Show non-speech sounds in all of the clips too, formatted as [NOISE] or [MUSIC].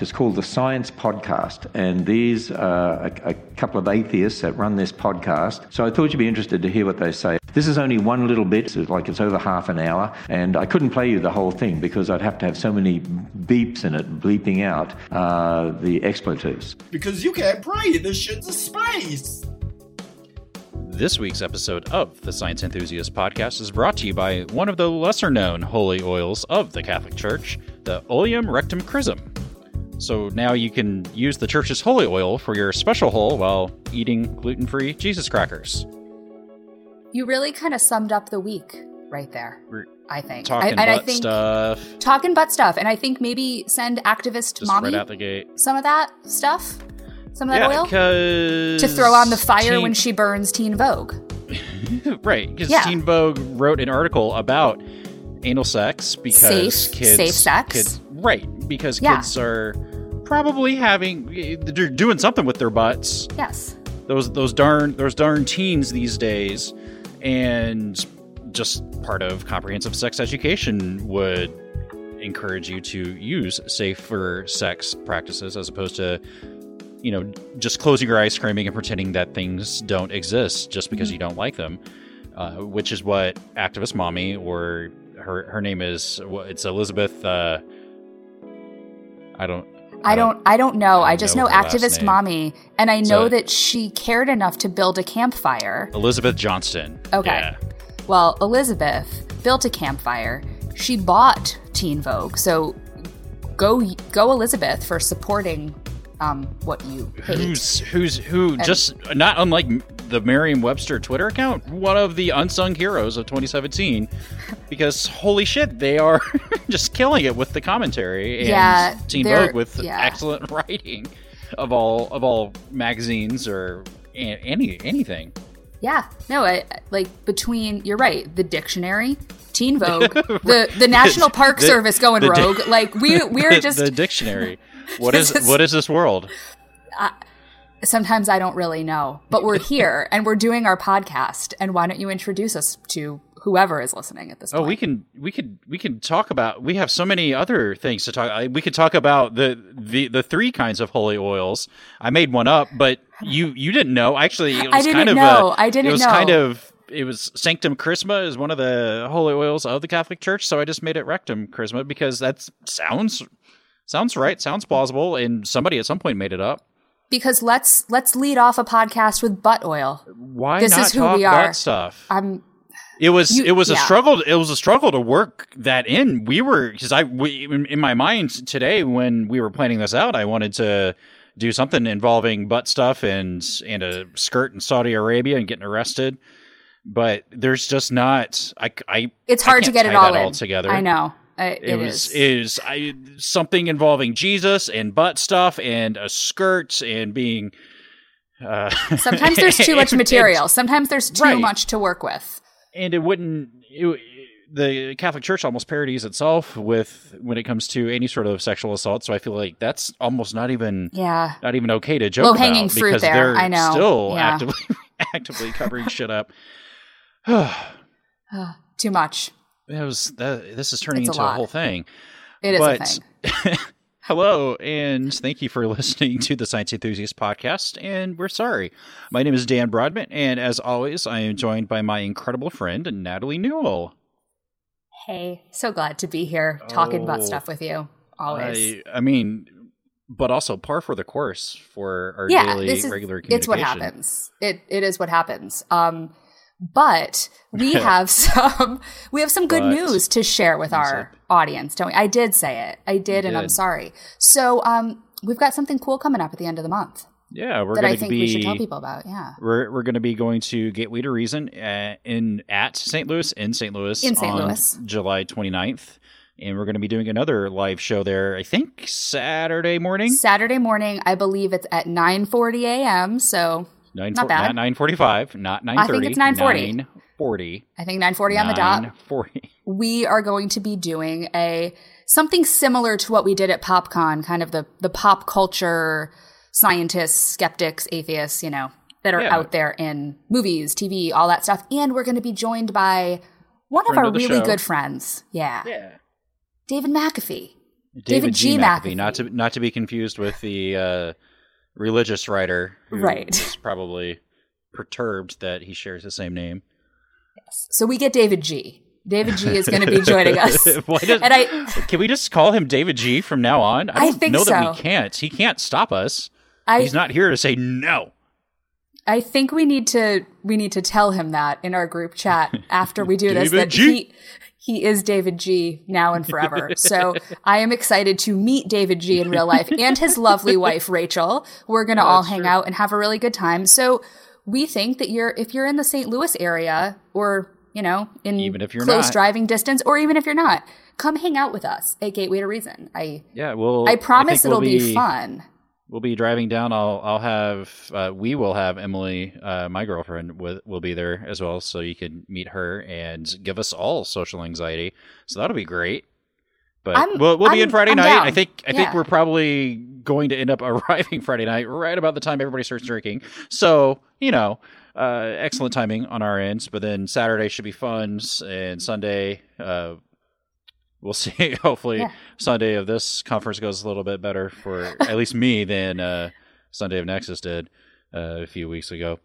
It's called the Science Podcast, and these are a, a, couple of atheists that run this podcast. So I thought you'd be interested to hear what they say. This is only one little bit, it's like it's over half an hour, and I couldn't play you the whole thing because I'd have to have so many beeps in it bleeping out uh, the expletives. Because you can't pray, this shit's a space. This week's episode of the Science Enthusiast Podcast is brought to you by one of the lesser known holy oils of the Catholic Church, the Oleum Rectum Chrism. So now you can use the church's holy oil for your special hole while eating gluten free Jesus crackers. You really kind of summed up the week right there. We're I think. talking I, butt I think stuff. talking butt stuff, and I think maybe send activist Just mommy right out the gate. some of that stuff, some of that Yeah, oil to throw on the fire Teen- when she burns Teen Vogue. [LAUGHS] right because Yeah. Teen Vogue wrote an article about anal sex because Safe- kids safe sex? kids- right because Yeah. kids are probably having they're doing something with their butts. Yes. those those darn those darn teens these days. And just part of comprehensive sex education would encourage you to use safer sex practices as opposed to you know just closing your eyes screaming and pretending that things don't exist just because you don't like them uh, which is what activist mommy or her her name is it's elizabeth uh i don't I don't. I don't know. I, I just know know, activist mommy, and I know So- that she cared enough to build a campfire. elizabeth johnston Okay. yeah. Well, Elizabeth built a campfire. She bought Teen Vogue, so go go Elizabeth for supporting um, what you hate. who's who's who just not unlike the Merriam-Webster Twitter account, one of the unsung heroes of 2017 because holy shit, they are [LAUGHS] just killing it with the commentary and Yeah, Teen Vogue with yeah. excellent [LAUGHS] writing of all of all magazines or any anything. Yeah, no, I, I- like between you're right, the dictionary, Teen [LAUGHS] Vogue, the the National Park The- Service going the di- rogue. Like we we're just the dictionary. What is is- what is this world? Sometimes I don't really know, but we're [LAUGHS] here and we're doing our podcast. And why don't you introduce us to whoever is listening at this Oh, point? we can we could we can talk about. We have so many other things to talk. We could talk about the the the three kinds of holy oils. I made one up, but you you didn't know. Actually, it was I didn't kind of know. A, I didn't It was know. kind of it was Sanctum Chrisma is one of the holy oils of the Catholic Church. So I just made it Rectum Chrisma because that sounds sounds right, sounds plausible, and somebody at some point made it up. Because let's let's lead off a podcast with butt oil. Why This is who we are. butt stuff? I'm It was You- it was a struggle. It was a struggle to work that in. We were because I we, in, in my mind today when we were planning this out, I wanted to do something involving butt stuff and and a skirt in Saudi Arabia and getting arrested. But there's just not. I I it's hard to get it all all together. I know. I, It, it was is. is I something involving Jesus and butt stuff and a skirt and being. Uh, [LAUGHS] Sometimes there's too much [LAUGHS] material. Sometimes there's too Right. much to work with. and it wouldn't it, the catholic church almost parodies itself with when it comes to any sort of sexual assault so i feel like that's almost not even Yeah. not even okay to joke Low-hanging about fruit because there, they're I know. still Yeah. actively [LAUGHS] actively covering shit up [SIGHS] [SIGHS] too much. That was that this is turning It's into a, lot. whole thing It is but a thing. [LAUGHS] hello and thank you for listening to the science enthusiast podcast and we're sorry my name is dan broadbent and as always i am joined by my incredible friend natalie newell Hey, so glad to be here talking about Oh, stuff with you. Always. I, I mean, but also par for the course for our yeah, daily is, regular communication. it's what happens. It it is what happens. Um, but we [LAUGHS] have some we have some good But- news to share with our audience, don't we? I did say it. I did, and I'm sorry. So um, we've got something cool coming up at the end of the month Yeah, we're that going I to think be. we should tell people about. Yeah. We're, we're going to be going to Gateway to Reason uh, in at St. Louis in St. Louis In St. on Louis. July 29th. And we're going to be doing another live show there, I think Saturday morning. Saturday morning, I believe it's at 9:40 a.m. So Nine not bad. Not 9.45, not 9.30. I think it's 9:40. 9.40. I think 9:40 on the dot. 9.40. [LAUGHS] we are going to be doing a something similar to what we did at PopCon, kind of the the pop culture scientists, skeptics, atheists, you know, that are Yeah. out there in movies, TV, all that stuff. And we're going to be joined by one Friend of our of really show. good friends. Yeah. Yeah. David McAfee. David G. McAfee. not to not to be confused with the uh, religious writer, Right. is probably perturbed that he shares the same name. Yes. So we get David G. David G is going to be joining [LAUGHS] us. Why does- And I can we just call him David G from now on? I I think know that we can't. He can't stop us. I He's not here to say no. I think we need to we need to tell him that in our group chat after we do this [LAUGHS] David that G. he he is David G now and forever. [LAUGHS] so I am excited to meet David G in real life and his lovely [LAUGHS] wife Rachel. We're going to all hang out and have a really good time. So we think that you're if you're in the St. Louis area or, you know, in Even if you're close not. driving distance or even if you're not, come hang out with us at Gateway to Reason. I Yeah, well, I promise think we'll it'll be fun. We'll be driving down. I'll I'll have uh, we will have Emily, uh, my girlfriend, with, will be there as well, so you can meet her and give us all social anxiety. So that'll be great. But I'm- we'll we'll be in Friday I'm night. down. I think I think we're probably going to end up [LAUGHS] arriving Friday night right about the time everybody starts drinking. So you know, uh, excellent timing on our ends. But then Saturday should be fun, and Sunday. We'll see. [LAUGHS] Hopefully, Yeah. Sunday of this conference goes a little bit better for at least me than uh, Sunday of Nexus did uh, a few weeks ago.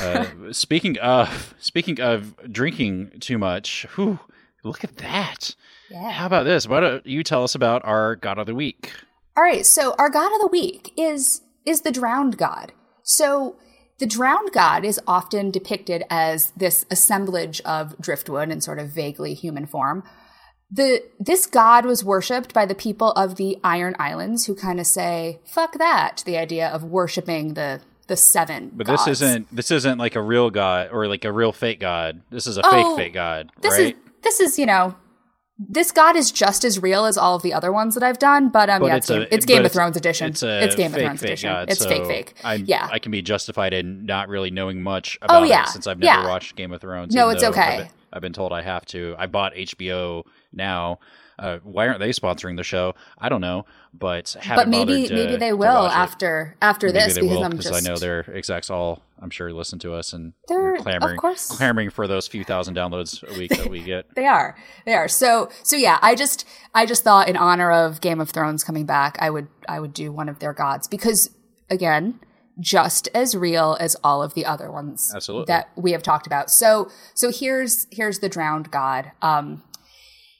Uh, speaking of speaking of drinking too much, whew, look at that. Yeah. How about this? Why don't you tell us about our God of the Week? All right, so our god of the week is is the drowned god. So the drowned god is often depicted as this assemblage of driftwood in sort of vaguely human form. The this god was worshipped by the people of the Iron Islands who kind of say, fuck that, the idea of worshiping the the seven. But gods. this isn't this isn't like a real god or like a real fake god. This is a Oh, fake fake god, this right? is this is, you know, this god is just as real as all of the other ones that I've done, but um But yeah, it's it's, a- Game, it's Game of it's- Thrones edition. It's a Game of Thrones fake edition. God, it's so fake fake. I'm, yeah. I can be justified in not really knowing much about Oh, yeah. it since I've never Yeah. watched Game of Thrones. No, it's okay. I've been, told I have to. I bought HBO now. Uh, why aren't they sponsoring the show? I don't know, but but maybe to- maybe they will after after Maybe this because will, I'm just I know their execs all I'm sure listen to us and They're- of clamoring course. clamoring for those few thousand downloads a week that we [LAUGHS] get. they are they are so so yeah I just I just thought in honor of Game of Thrones coming back I would I would do one of their gods because again just as real as all of the other ones Absolutely. that we have talked about so so here's here's the drowned god um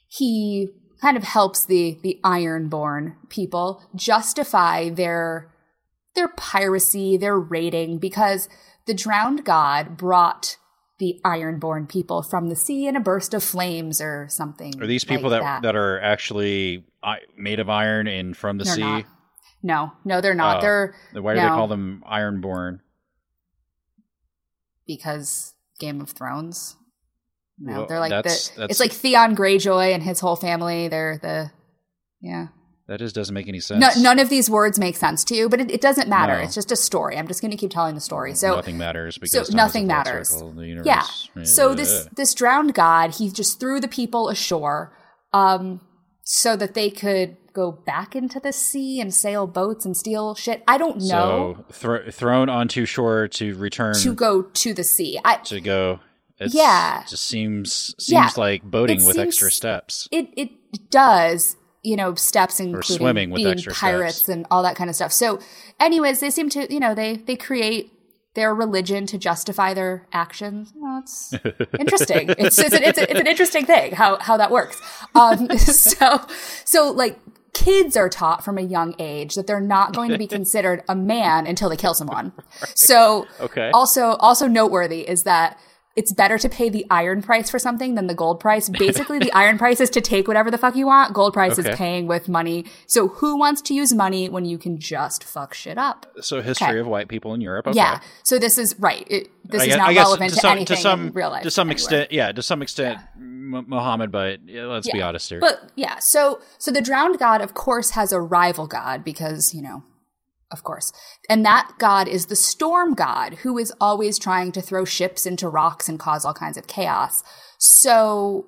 he kind of helps the the ironborn people justify their their piracy, their raiding, because the drowned god brought the ironborn people from the sea in a burst of flames or something. Are these people like that, that are actually made of iron and from the They're sea? not. No, no, they're not. Oh. they're Why do they call them Ironborn? because Game of Thrones. No, Well, they're like that's- the. that's- It's like Theon Greyjoy and his whole family. They're the. Yeah. That just doesn't make any sense. No, none of these words make sense to you, but it, it doesn't matter. No. It's just a story. I'm just going to keep telling the story. So nothing matters because so time is a nothing matters. circle of the. Yeah. So this this drowned god, he just threw the people ashore, um, so that they could go back into the sea and sail boats and steal shit. I don't know So thro- thrown onto shore to return to go to the sea. I to go. It's, Yeah. just seems seems Yeah. like boating It with seems- extra steps. it it does you know steps including swimming with being extra pirates steps. and all that kind of stuff so anyways they seem to you know they they create their religion to justify their actions know, it's [LAUGHS] interesting it's it's, an- it's, a- it's an interesting thing how how that works um [LAUGHS] so so like kids are taught from a young age that they're not going to be [LAUGHS] considered a man until they kill someone [LAUGHS] so Okay. also also noteworthy is that it's better to pay the iron price for something than the gold price. [LAUGHS] Basically, the iron price is to take whatever the fuck you want. Gold price Okay. is paying with money. So who wants to use money when you can just fuck shit up? So history Okay. of white people in Europe. Okay. Yeah. So this is right. It, this I is guess- not relevant to, some, anything to some in real life. to some anywhere. extent. Yeah, to some extent, M- Muhammad. But let's be honest here. But yeah, so so the drowned god, of course, has a rival god because you know, of course, and that god is the storm god, who is always trying to throw ships into rocks and cause all kinds of chaos. So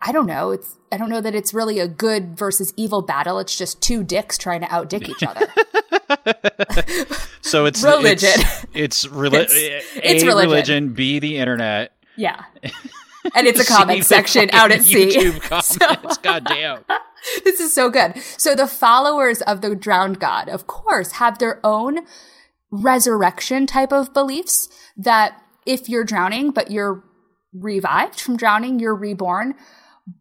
I don't know. It's I don't know that it's really a good versus evil battle. It's just two dicks trying to outdick each other. [LAUGHS] so it's Religion. It's, it's, reli- It's- it's religion. religion. B the internet. yeah, [LAUGHS] and it's a [LAUGHS] comment [LAUGHS] section out at fucking sea. YouTube [LAUGHS] comments. So- God damn. this is so good. So the followers of the drowned god, of course, have their own resurrection type of beliefs that if you're drowning, but you're revived from drowning, you're reborn.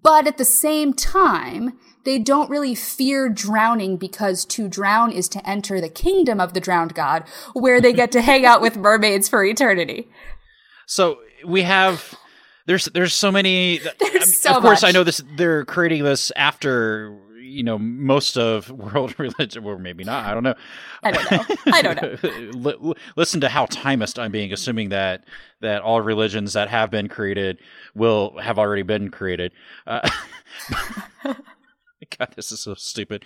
But at the same time, they don't really fear drowning because to drown is to enter the kingdom of the drowned god, where they get to hang out with mermaids for eternity. So we have there's there's so many. [LAUGHS] There's so of course, much. I know this. They're creating this after you know most of [LAUGHS] world religion, or maybe not. I don't know. I don't know. I don't know. [LAUGHS] Li- li- Listen to how timist I'm being, assuming that that all religions that have been created will have already been created. Uh, God, this is so stupid.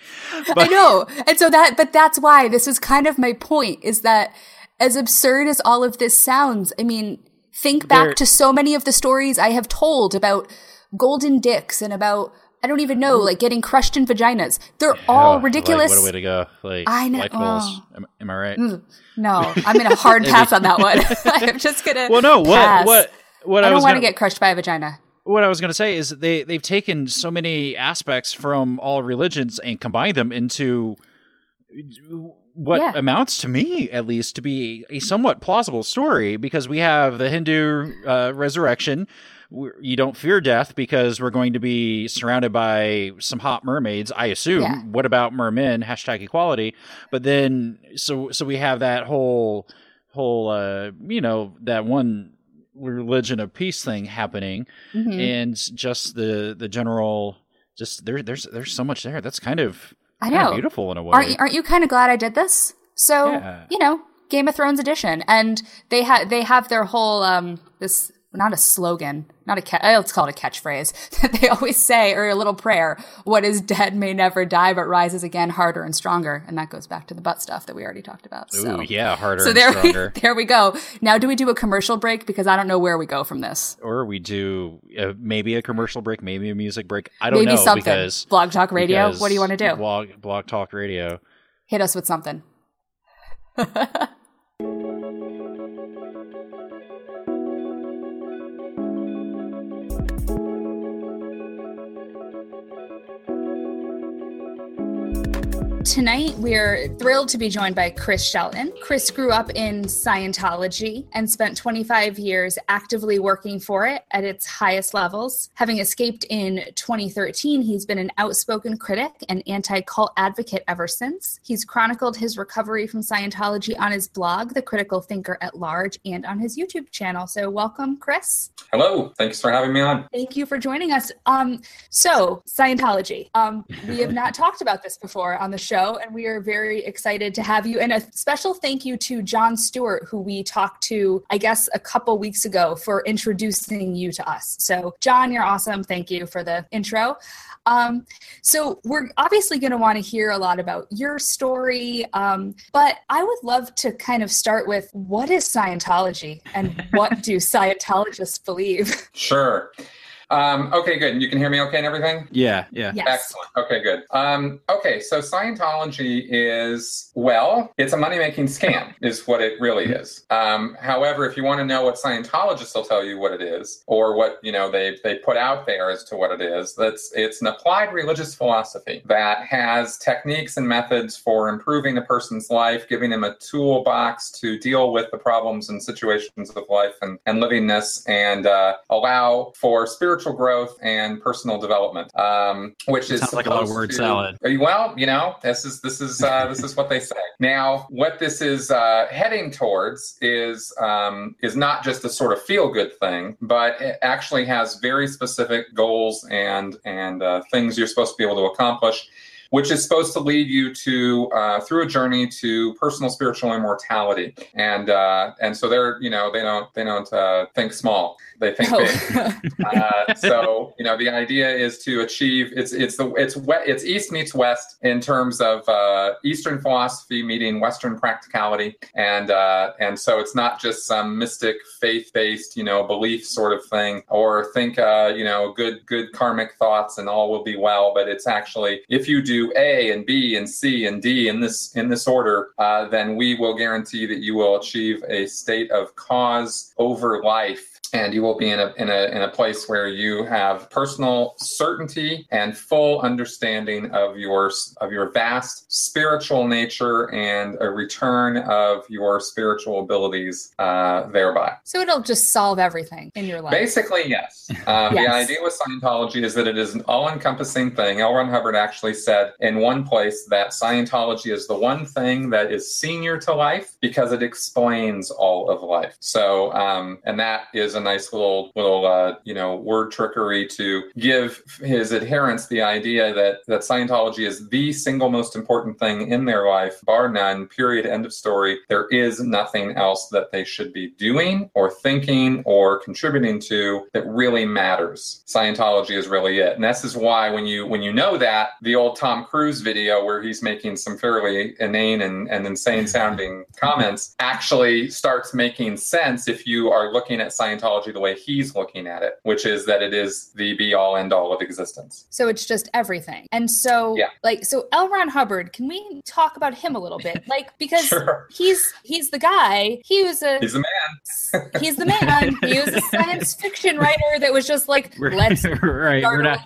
I know. And so that, but that's why this is kind of my point is that as absurd as all of this sounds, I mean, think back to so many of the stories I have told about golden dicks and about, I don't even know, like getting crushed in vaginas. They're all Oh, ridiculous. Like, what a way to go! Like I know- light bulbs. oh. Am, am I right? Mm. no, [LAUGHS] I'm in a hard pass on that one. [LAUGHS] [LAUGHS] I'm just gonna. Well, no. What pass. what what I I, don't want to get crushed by a vagina. what I was going to say is they they've taken so many aspects from all religions and combined them into what Yeah. amounts to me at least to be a somewhat plausible story because we have the Hindu uh, resurrection. You don't fear death because we're going to be surrounded by some hot mermaids. I assume. Yeah. What about mermen? Hashtag equality. But then, so so we have that whole whole uh, you know that one religion of peace thing happening Mhm. and just the the general just there there's there's so much there that's kind of I kind of know. beautiful in a way Aren't you, aren't you kind of glad I did this? So Yeah. you know, Game of Thrones edition, and they have they have their whole um this not a slogan, not a catch. Let's call it a catchphrase [LAUGHS] that they always say, or a little prayer. What is dead may never die, but rises again harder and stronger. And that goes back to the butt stuff that we already talked about. so. Ooh, yeah harder So and there, stronger we, [LAUGHS] there we go. Now, do we do a commercial break because I don't know where we go from this? or we do uh, maybe a commercial break maybe a music break i don't Maybe know something. because Blog Talk Radio. What do you want to do? blog blog talk radio Hit us with something. [LAUGHS] Tonight, we're thrilled to be joined by Chris Shelton. Chris grew up in Scientology and spent 25 years actively working for it at its highest levels. Having escaped in 2013, he's been an outspoken critic and anti cult advocate ever since. He's chronicled his recovery from Scientology on his blog, The Critical Thinker at Large, and on his YouTube channel. So, welcome, Chris. Hello. Thanks for having me on. Thank you for joining us. Um, so Scientology. Um, we have not [LAUGHS] talked about this before on the show, and we are very excited to have you. And a special thank you to John Stewart, who we talked to, I guess, a couple weeks ago for introducing you to us. So, John, you're awesome. Thank you for the intro. Um, so we're obviously going to want to hear a lot about your story, um, but I would love to kind of start with what is Scientology and what do [LAUGHS] Scientologists believe? Sure. Um, okay, good. You can hear me okay and everything? yeah yeah Yes. Excellent. Okay, good. Um, okay, so Scientology is, well, it's a money making scam, [LAUGHS] is what it really is. Um, however, if you want to know what Scientologists will tell you what it is, or what you know they they put out there as to what it is, that's it's an applied religious philosophy that has techniques and methods for improving a person's life, giving them a toolbox to deal with the problems and situations of life and, and livingness, and uh, allow for spiritual growth and personal development. Um, which is Sounds like a lot of word to- salad. well, you know, this is this is uh, this is what they say. Now, what this is uh, heading towards is um, is not just a sort of feel good thing, but it actually has very specific goals and and uh, things you're supposed to be able to accomplish. Which is supposed to lead you to uh, through a journey to personal spiritual immortality, and uh, and so they're you know they don't they don't uh, think small, they think Oh. big. [LAUGHS] Uh, so you know the idea is to achieve it's it's the it's it's east meets west in terms of uh, eastern philosophy meeting western practicality. And uh, and so it's not just some mystic faith based you know belief sort of thing or think uh, you know good good karmic thoughts and all will be well but it's actually if you do a and b and c and d in this in this order uh, then we will guarantee that you will achieve a state of cause over life and you will be in a, in a in a place where you have personal certainty and full understanding of your of your vast spiritual nature and a return of your spiritual abilities uh, thereby. So it'll just solve everything in your life. Basically, yes. [LAUGHS] Um, Yes. The idea with Scientology is that it is an all-encompassing thing. L. Ron Hubbard actually said in one place that Scientology is the one thing that is senior to life because it explains all of life. So, um, and that is a nice little little uh, you know word trickery to give his adherents the idea that that Scientology is the single most important thing in their life, bar none. Period. End of story. There is nothing else that they should be doing or thinking or contributing to that really matters. Scientology is really it, and this is why when you when you know that the old Tom Cruise video where he's making some fairly inane and, and insane sounding [LAUGHS] comments actually starts making sense if you are looking at Scientology the way he's looking at it, which is that it is the be all end all of existence. So it's just everything. And so Yeah. like so L. Ron Hubbard, can we talk about him a little bit? Like [LAUGHS] because Sure. he's he's the guy. He was a He's the man. [LAUGHS] he's the man. He was a science [LAUGHS] fiction writer that was just like, We're- let's right. start We're not.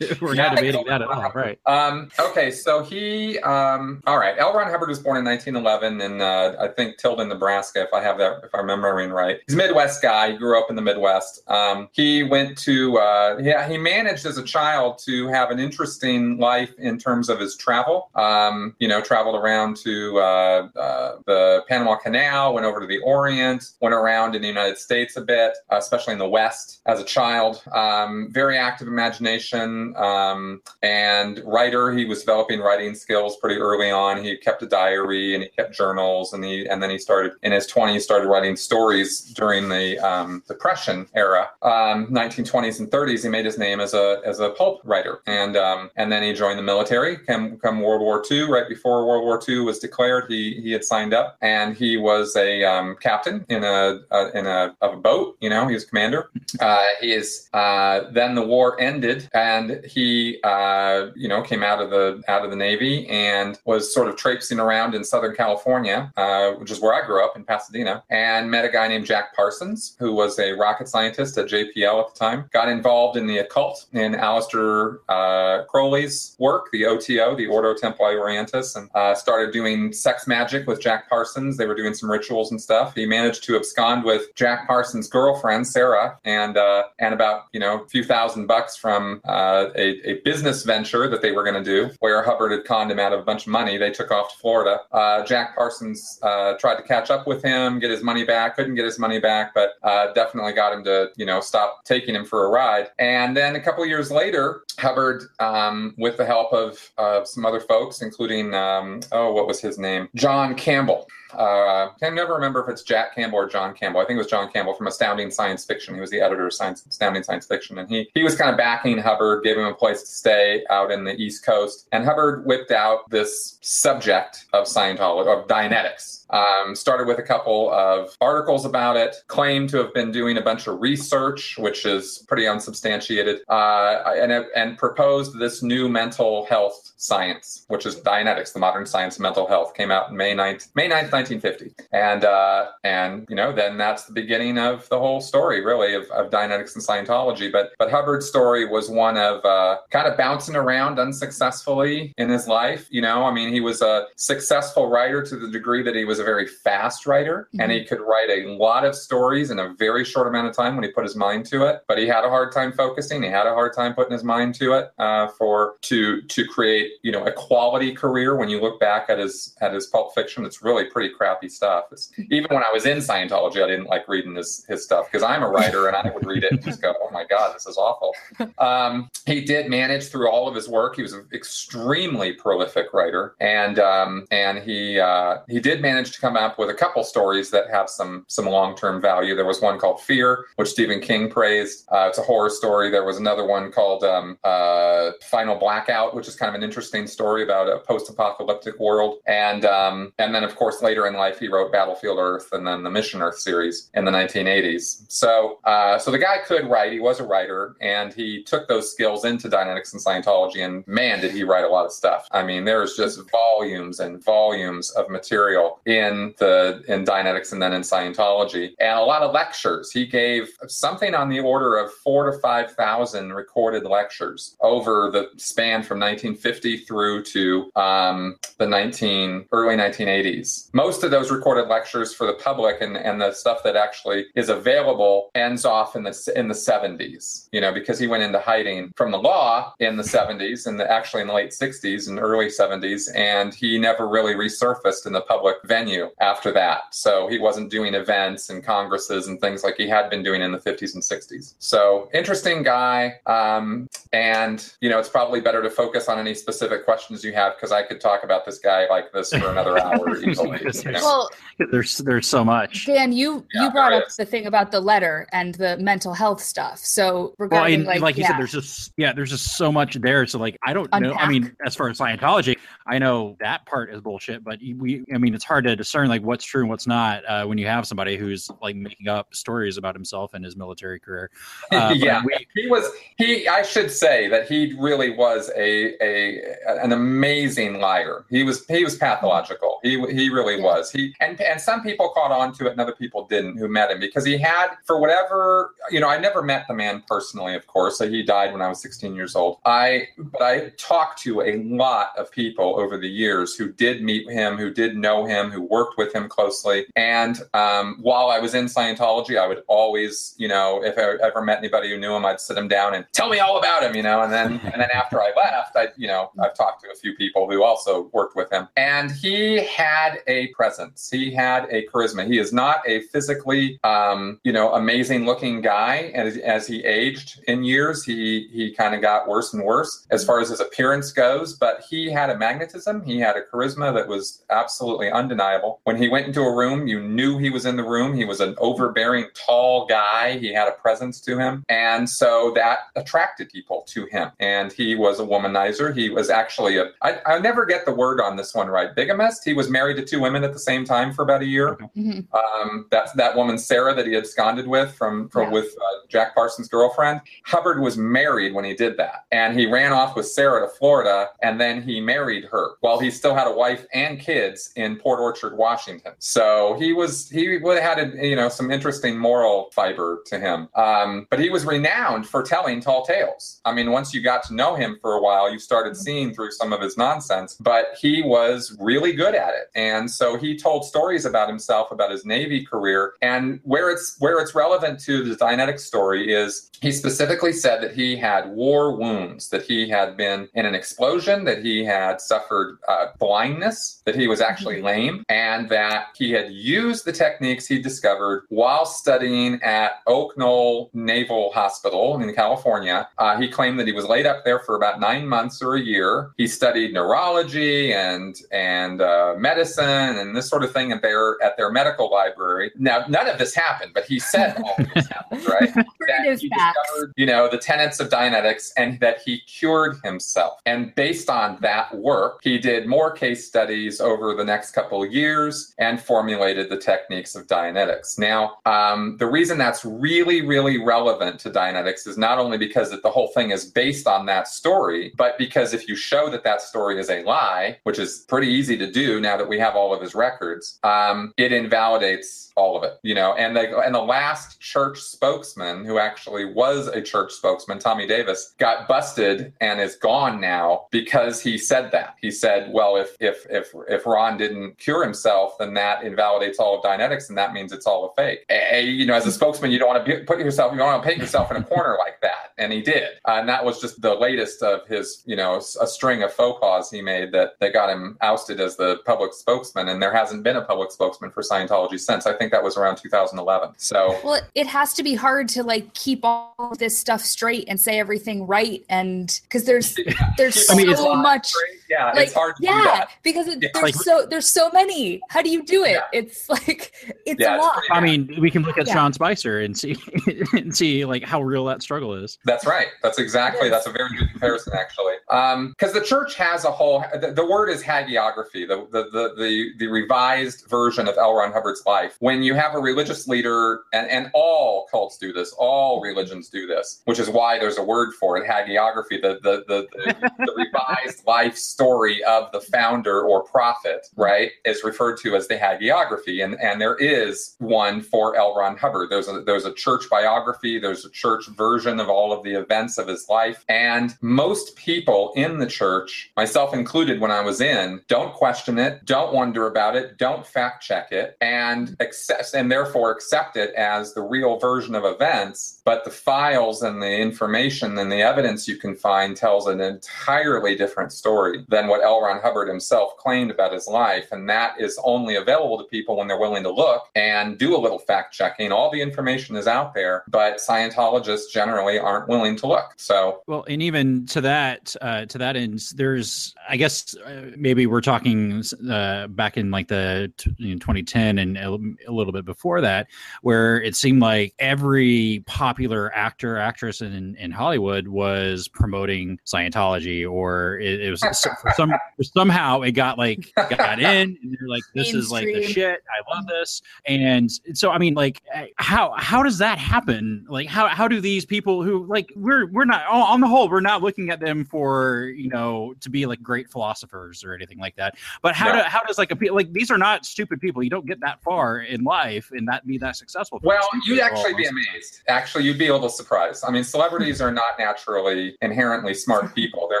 We're Yeah. not debating that at all. Right. Um, okay, so he, um, all right, L. Ron Hubbard was born in 1911 in, uh, I think, Tilden, Nebraska, if I have that, if I'm remembering right. He's a Midwest guy. Grew up in the Midwest. Um, he went to, uh, yeah, he managed as a child to have an interesting life in terms of his travel. Um, you know, traveled around to uh, uh, the Panama Canal, went over to the Orient, went around in the United States a bit, especially in the West as a child. Um, very active imagination. Um, and writer. He was developing writing skills pretty early on. He kept a diary and he kept journals, and he and then he started in his twenties started writing stories during the um, Depression era, um, 1920s and 30s. He made his name as a as a pulp writer, and um, and then he joined the military. Come come World War II, right before World War II was declared, he he had signed up, and he was a um, captain in a, a in a of a boat. You know, he was commander. Uh, he is uh, then the war ended, and he uh, you know came out of the out of the navy and was sort of traipsing around in Southern California, uh, which is where I grew up in Pasadena, and met a guy named Jack Parsons, who was a rocket scientist at JPL at the time. Got involved in the occult in Aleister uh, Crowley's work, the OTO, the Ordo Templi Orientis, and uh, started doing sex magic with Jack Parsons. They were doing some rituals and stuff. He managed to abscond with Jack Parsons' girlfriend Sarah, and uh, and about you know a few thousand bucks from uh, a, a business venture that they were going to do, where Hubbard had conned him out of a bunch of money. They took off to Florida. Uh, Jack Parsons uh, tried to catch up with him, get his money back. Couldn't get his money back, but definitely got him to you know stop taking him for a ride. And then a couple years later, Hubbard, um, with the help of uh, some other folks, including um, oh, what was his name? John Campbell. Uh, I can never remember if it's Jack Campbell or John Campbell. I think it was John Campbell from Astounding Science Fiction. He was the editor of Science, Astounding Science Fiction, and he he was kind of backing Hubbard, gave him a place to stay out in the East Coast. And Hubbard whipped out this subject of Scientology, of Dianetics. Um, started with a couple of articles about it, claimed to have been doing a bunch of research, which is pretty unsubstantiated, uh, and, and proposed this new mental health science, which is Dianetics, the modern science of mental health, came out in May 9th, May 9th, 1950. And, uh, and, you know, then that's the beginning of the whole story, really, of, of Dianetics and Scientology. But, but Hubbard's story was one of uh, kind of bouncing around unsuccessfully in his life. You know, I mean, he was a successful writer to the degree that he was a very fast writer and he could write a lot of stories in a very short amount of time when he put his mind to it. But he had a hard time focusing. He had a hard time putting his mind to it uh, for to to create you know a quality career. When you look back at his at his pulp fiction, it's really pretty crappy stuff. It's, even when I was in Scientology, I didn't like reading his his stuff because I'm a writer and I would read it and just go, oh my god, this is awful. [LAUGHS] Um, he did manage through all of his work. He was an extremely prolific writer, and um, and he uh, he did manage to come up with a couple stories that have some some long term value. There was one called Fear, which Stephen King praised. Uh, it's a horror story. There was another one called um, uh, Final Blackout, which is kind of an interesting story about a post-apocalyptic world, and um, and then of course later in life he wrote Battlefield Earth and then the Mission Earth series in the 1980s. So uh, so the guy could write. He was a writer, and he took those skills into Dianetics and Scientology. And man, did he write a lot of stuff. I mean, there's just volumes and volumes of material in the in Dianetics and then in Scientology, and a lot of lectures. He gave something on the order of four to five thousand recorded lectures over the span from 1950 through to um, the 19 early 1980s. Most of those recorded lectures for the public and, and the stuff that actually is available ends off in the in the 70s. You know, because he went into hiding from the law in the 70s and actually in the late 60s and early 70s, and he never really resurfaced in the public venue after that. So he wasn't doing events and congresses and things like he had been doing in the 50s and 60s. So interesting guy. Um, and, you know, it's probably better to focus on any specific questions you have because I could talk about this guy like this for another hour [LAUGHS] easily. you know? Well, There's there's so much. Dan, you Yeah, you brought up is. the thing about the letter and the mental health stuff. So Well, regarding and like, like, you yeah, said, there's just yeah, there's just so much there. So like, I don't know. I mean, as far as Scientology, I know that part is bullshit. But we, I mean, it's hard to discern like what's true and what's not uh, when you have somebody who's like making up stories about himself and his military career. [LAUGHS] Uh, yeah, we- he was. He. I should say that he really was a a an amazing liar. He was. He was pathological. He he really was. He and and some people caught on to it, and other people didn't who met him because he had for whatever you know. I never met the man personally, of course. He died when I was 16 years old. I but I talked to a lot of people over the years who did meet him, who did know him, who worked with him closely. And um, while I was in Scientology, I would always, you know, if I ever met anybody who knew him, I'd sit him down and tell me all about him, you know. And then and then after I left, I, you know, I've talked to a few people who also worked with him, and he had a presence. He had a charisma. He is not a physically, um, you know, amazing looking guy. And as, as he aged in years, he he kind of got worse and worse as far as his appearance goes. But he had a magnetism. He had a charisma that was absolutely undeniable. When he went into a room, you knew he was in the room. He was an overbearing, tall guy. He had a presence to him, and so that attracted people to him. And he was a womanizer. He was actually a. I, I never get the word on this one right. Bigamist. He was married to two women at the same time for about a year. Mhm. Um, that's that woman Sarah that he absconded with from from Yeah. with uh, Jack Parsons' girlfriend. Hubbard was married when he did that, and he ran off with Sarah to Florida, and then he married her while he still had a wife and kids in Port Orchard, Washington. So he was he would have had a, you know some interesting moral fiber to him, um, but he was renowned for telling tall tales. I mean, once you got to know him for a while, you started seeing through some of his nonsense, but he was really good at it, and so he told stories about himself, about his Navy career, and where it's where it's relevant to the Dianetic story is he specifically said that he had war wounds, that he had been in an explosion, that he had suffered uh, blindness, that he was actually lame, and that he had used the techniques he discovered while studying at Oak Knoll Naval Hospital in California. Uh, he claimed that he was laid up there for about nine months or a year. He studied neurology and and uh, medicine and this sort of thing at their at their medical library. Now, none of this happened, but he said all this happened, [LAUGHS] right? that he facts. discovered, you know, the tenets of Dianetics and that he cured himself. And based on that work, he did more case studies over the next couple of years and formulated the techniques of Dianetics. Now, um, the reason that's really, really relevant to Dianetics is not only because that the whole thing is based on that story, but because if you show that that story is a lie, which is pretty easy to do now that we have all of his records, um, it invalidates all of it. You know, and the and the last church spokesman who actually was a church spokesman, Tommy Davis, got busted and is gone now because he said that. He said, "Well, if if if if Ron didn't cure himself, then that invalidates all of Dianetics, and that means it's all a fake." You know, as a spokesman, you don't want to put yourself, you don't want to paint yourself in a corner [LAUGHS] like that, and he did. Uh, and that was just the latest of his, you know, a string of faux pas he made that that got him ousted as the public spokesman. And there hasn't been a public spokesman for Scientology since. I think that was around 2011. So. Well, it has to be hard to like keep all of this stuff straight and say everything right, and because there's there's I mean, so it's- much. Yeah, Like, it's hard to do yeah, that. because it, Yeah. there's Like- so there's so many. How do you do it? Yeah. It's like it's Yeah, a lot. pretty I mean, we can look at Yeah. Sean Spicer and see [LAUGHS] and see like how real that struggle is. That's right. That's exactly. That's a very good comparison, actually. Um, because the church has a whole. The, the word is hagiography, the, the the the the revised version of L. Ron Hubbard's life. When you have a religious leader, and, and all cults do this, all religions do this, which is why there's a word for it, hagiography, the the the, the, [LAUGHS] the revised life story of the founder or prophet, right, is referred to as the hagiography, and and there is one for L. Ron Hubbard. There's a there's a church biography. There's a church version of all of the events of his life, and most people in the church, myself included, when I was in, don't question it, don't wonder about it, don't fact check it, and accept and therefore accept it as the real version of events. But the files and the information and the evidence you can find tells an entirely different story than what L. Ron Hubbard himself claimed about his life, and that is only available to people when they're willing to look and do a little fact checking. All the information is out there, but Scientologists generally aren't willing to look. So, well, and even to that uh, to that end, there's I guess uh, maybe we're talking uh, back in like the t- you know, 2010 and a, little bit before that, where it seemed like every popular actor actress in in Hollywood was promoting Scientology, or it, it was for some [LAUGHS] somehow it got like got in, and they're like, "This is like the shit. I love this." And so, I mean, like, eh, how how does that happen? Like, how how do these people who like we're we're not on the whole we're not looking at them for you know to be like great philosophers or anything like that. But how No. do how does like a like these are not stupid people. You don't get that far in life and that be that successful. well, you'd actually be amazed. Actually, you'd be a little surprised. I mean, celebrities are not naturally inherently smart [LAUGHS] people. They're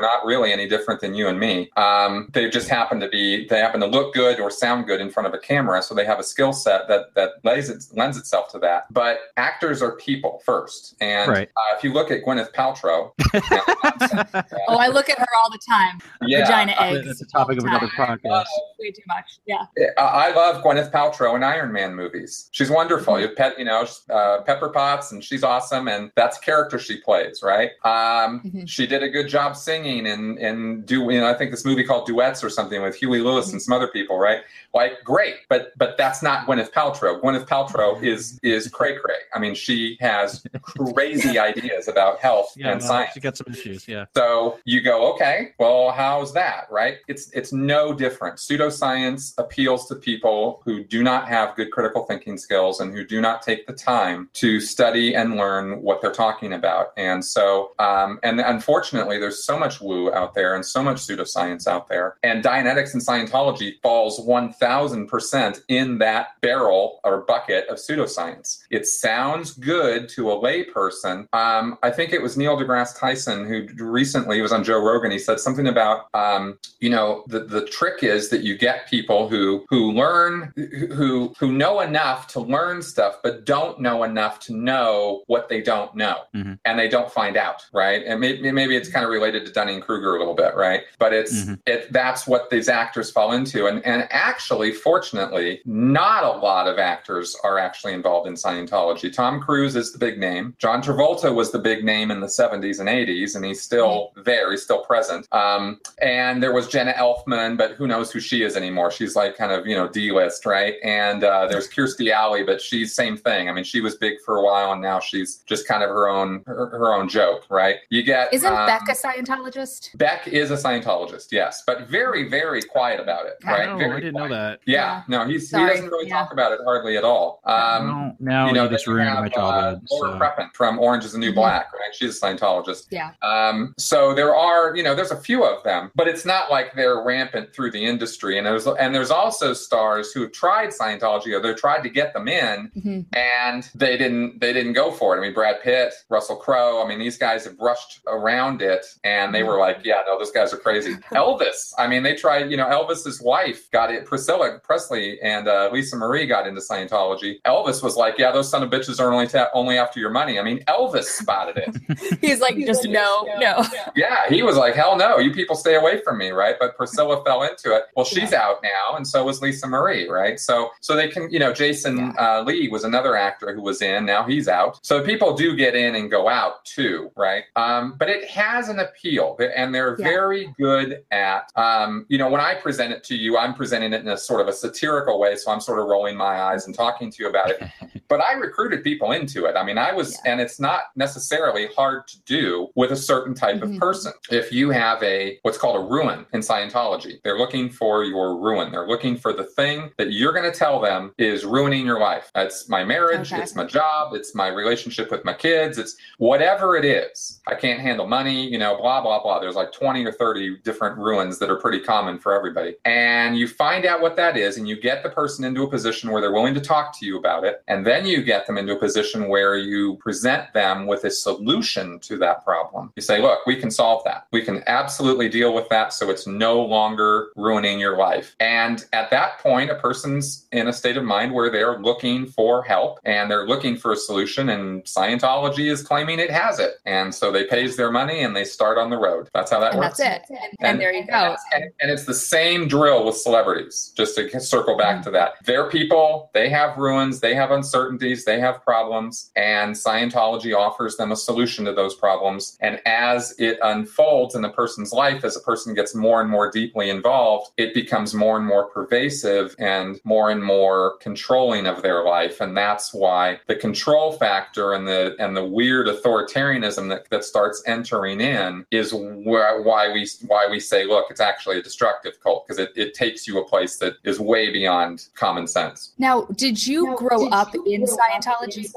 not really any different than you and me. Um, they just happen to be, they happen to look good or sound good in front of a camera, so they have a skill set that that lends, it, lends itself to that. But actors are people first, and Right. uh, if you look at Gwyneth Paltrow, [LAUGHS] Oh, I look at her all the time. yeah, Vagina I- eggs. That's the topic of another time. podcast. Way too much. Yeah. I I love Gwyneth Paltrow and Iron Man movies. She's wonderful. Mm-hmm. You pet, you know, uh, Pepper Potts, and she's awesome, and that's a character she plays, right? Um, Mhm. She did a good job singing and and do, you know, I think this movie called Duets or something with Huey Lewis Mm-hmm. and some other people, right? Like, great, but but that's not Gwyneth Paltrow. Gwyneth Paltrow is is cray cray. I mean, she has crazy [LAUGHS] ideas about health Yeah, and no, science. she got some issues. Yeah. So you go, okay, well, how's that, right? It's it's no different. Pseudoscience appeals to people who do not have good critical thinking skills and who do not take the time to study and learn what they're talking about. And so, um, and unfortunately, there's so much woo out there and so much pseudoscience out there. And Dianetics and Scientology falls 1,000% in that barrel or bucket of pseudoscience. It sounds good to a layperson. Um, I think it was Neil deGrasse Tyson who recently was on Joe Rogan. He said something about, um, you know, the, the trick is that you get people who who learn, who who know enough to learn stuff, but don't know enough to know what they don't know, Mhm. and they don't find out, right? And maybe, maybe it's kind of related to Dunning Kruger a little bit, right? But it's Mhm. it that's what these actors fall into, and and actually, fortunately, not a lot of actors are actually involved in Scientology. Tom Cruise is the big name. John Travolta was the big name in the 70s and 80s, and he's still there. He's still present. Um, and there was Jenna Elfman, but who knows who she is anymore? She's like kind of you know D-list, right? And uh, there's Kirstie Alley, but she's same thing. I mean, she was big for a while, and now she's just kind of her own her, her own joke, right? You get Isn't um, Beck a Scientologist? Beck is a Scientologist, yes, but very, very quiet about it, I right? Oh, very I didn't quiet. know that. Yeah, no, he's Sorry, he doesn't really yeah. talk about it hardly at all. Um, no, now you know, you just then ruined have, my uh, childhood. Laura so. Prepon from Orange is the New Mhm. Black, right? She's a Scientologist. Yeah. Um, so there are, you know, there's a few of them, but it's not like they're rampant through the industry. And there's and there's also stars who have tried Scientology or they tried to get them in, Mhm. and they didn't they didn't go for it. I mean, Brad Pitt, Russell Crowe. I mean, these guys have rushed around it, and they were like, "Yeah, no, those guys are crazy." [LAUGHS] Elvis. I mean, they tried. You know, Elvis's wife got it. Priscilla Presley and uh, Lisa Marie got into Scientology. Elvis was like, "Yeah, those son of bitches are only ta- only after your money." I mean, Elvis spotted it. [LAUGHS] He's like, just no, no. Yeah, he was like, hell no, you people stay away from me, right? But Priscilla [LAUGHS] fell into it. Well, she's out now, and so was Lisa Marie, right? So, so they can, you know, Jason uh, Lee was another actor who was in. Now he's out. So people do get in and go out too, right? Um, but it has an appeal, and they're Yeah. very good at, um, you know, when I present it to you, I'm presenting it in a sort of a satirical way, so I'm sort of rolling my eyes and talking to you about it [LAUGHS] but I recruited people into it. I mean, I was, Yeah. and it's not necessarily hard to do with a certain type Mhm. of person. If you have a what's called a ruin in Scientology, they're looking for your ruin. They're looking for the thing that you're going to tell them is ruining your life. It's my marriage, Okay. it's my job, it's my relationship with my kids, it's whatever it is. I can't handle money, you know, blah, blah, blah. There's like 20 or 30 different ruins that are pretty common for everybody. And you find out what that is, and you get the person into a position where they're willing to talk to you about it. And then you get them into a position where you present them with a solution to that problem. You say, look, we can solve that. We can absolutely deal with that so it's no longer ruining your life. And at that point, a person's in a state of mind where they're looking for help and they're looking for a solution, and Scientology is claiming it has it. And so they pays their money and they start on the road. That's how that and works. that's it. And, and there you go. And, and it's the same drill with celebrities, just to circle back Mm-hmm. to that. They're people, they have ruins, they have uncertainties, they have problems, and Scientology offers them a solution to those problems. And as it unfolds in the person's life, as a person gets more and more deeply involved, it becomes more and more pervasive and more and more controlling of their life. And that's why the control factor and the and the weird authoritarianism that, that starts entering in is wh- why we why we say, look, it's actually a destructive cult because it, it takes you a place that is way beyond common sense. Now, did you grow up in Scientology?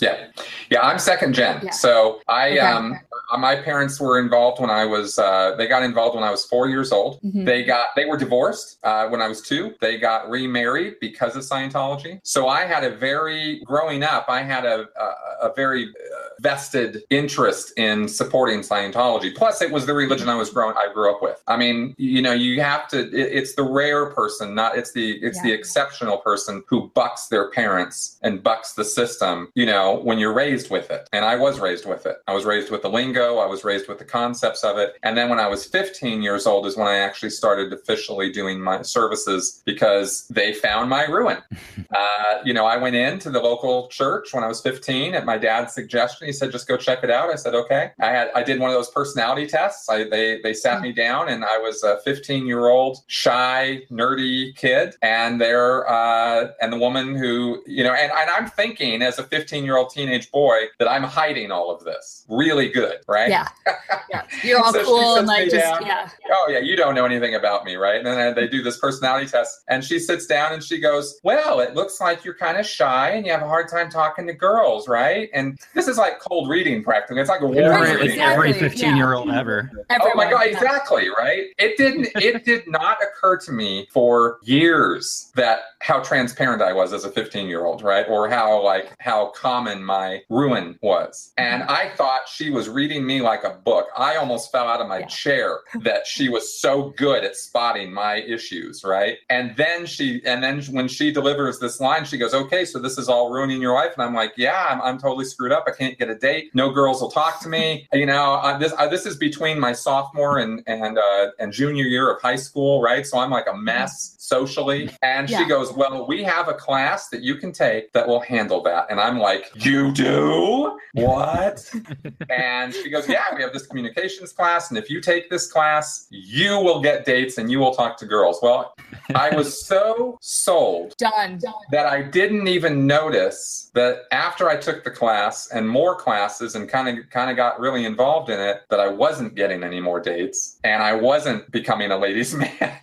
Yeah, yeah. I'm second gen, Yeah. so I Okay. um uh, my parents were involved when I was uh, they got involved when I was four years old. Mhm. They got they were divorced uh, when I was two. They got remarried because of Scientology. So I had a very growing up. I had a a, a very uh, vested interest in supporting Scientology. Plus, it was the religion I was growing I grew up with. I mean, you know, you have to. It, it's the rare person, not it's the it's the exceptional person who bucks their parents and bucks the system. You know, when you're raised with it, and I was raised with it. I was raised with the lingo. I was raised with the concepts of it. And then when I was 15 years old is when I actually started officially doing my services because they found my ruin. [LAUGHS] Uh, you know, I went into the local church when I was 15 at my dad's suggestion. He said, "Just go check it out." I said, "Okay." I had I did one of those personality tests. I, they they sat me down, and I was a 15 year old shy, nerdy kid, and they're uh, and the woman who you know, and, and I'm thinking as a 15 year old teenage boy that I'm hiding all of this really good, right? Yeah. [LAUGHS] yeah. You're all So cool and sits like just, down. yeah. oh yeah, you don't know anything about me, right? And then they do this personality test, and she sits down and she goes, "Well, it looks like you're kind of shy and you have a hard time talking to girls, right?" And this is like cold reading practically. It's like a warm Right, Every, reading. every exactly, 15 year old ever. Oh my god, yeah. exactly, right? It didn't it did not occur to me for years that how transparent I was as a 15-year-old, right? Or how like how common my ruin was. And I thought she was reading me like a book. I almost fell out of my Yeah. chair [LAUGHS] that she was so good at spotting my issues, right? And then she and then when she delivers this line, she goes, "Okay, so this is all ruining your life." And I'm like, "Yeah, I'm, I'm totally screwed up. I can't get a date. No girls will talk to me. [LAUGHS] You know, uh, this uh, this is between my sophomore and and uh, and junior year of high school, right? So I'm like a mess socially." And she goes, "Well, we have a class that you can take that will handle that." And I'm like, "You do? What?" [LAUGHS] and she goes, "Yeah, we have this communications class, and if you take this class, you will get dates and you will talk to girls." Well, I was [LAUGHS] so sold Done. that I didn't even notice that after I took the class and more classes and kind of kind of got really involved in it that I wasn't getting any more dates and I wasn't becoming a ladies [LAUGHS] man.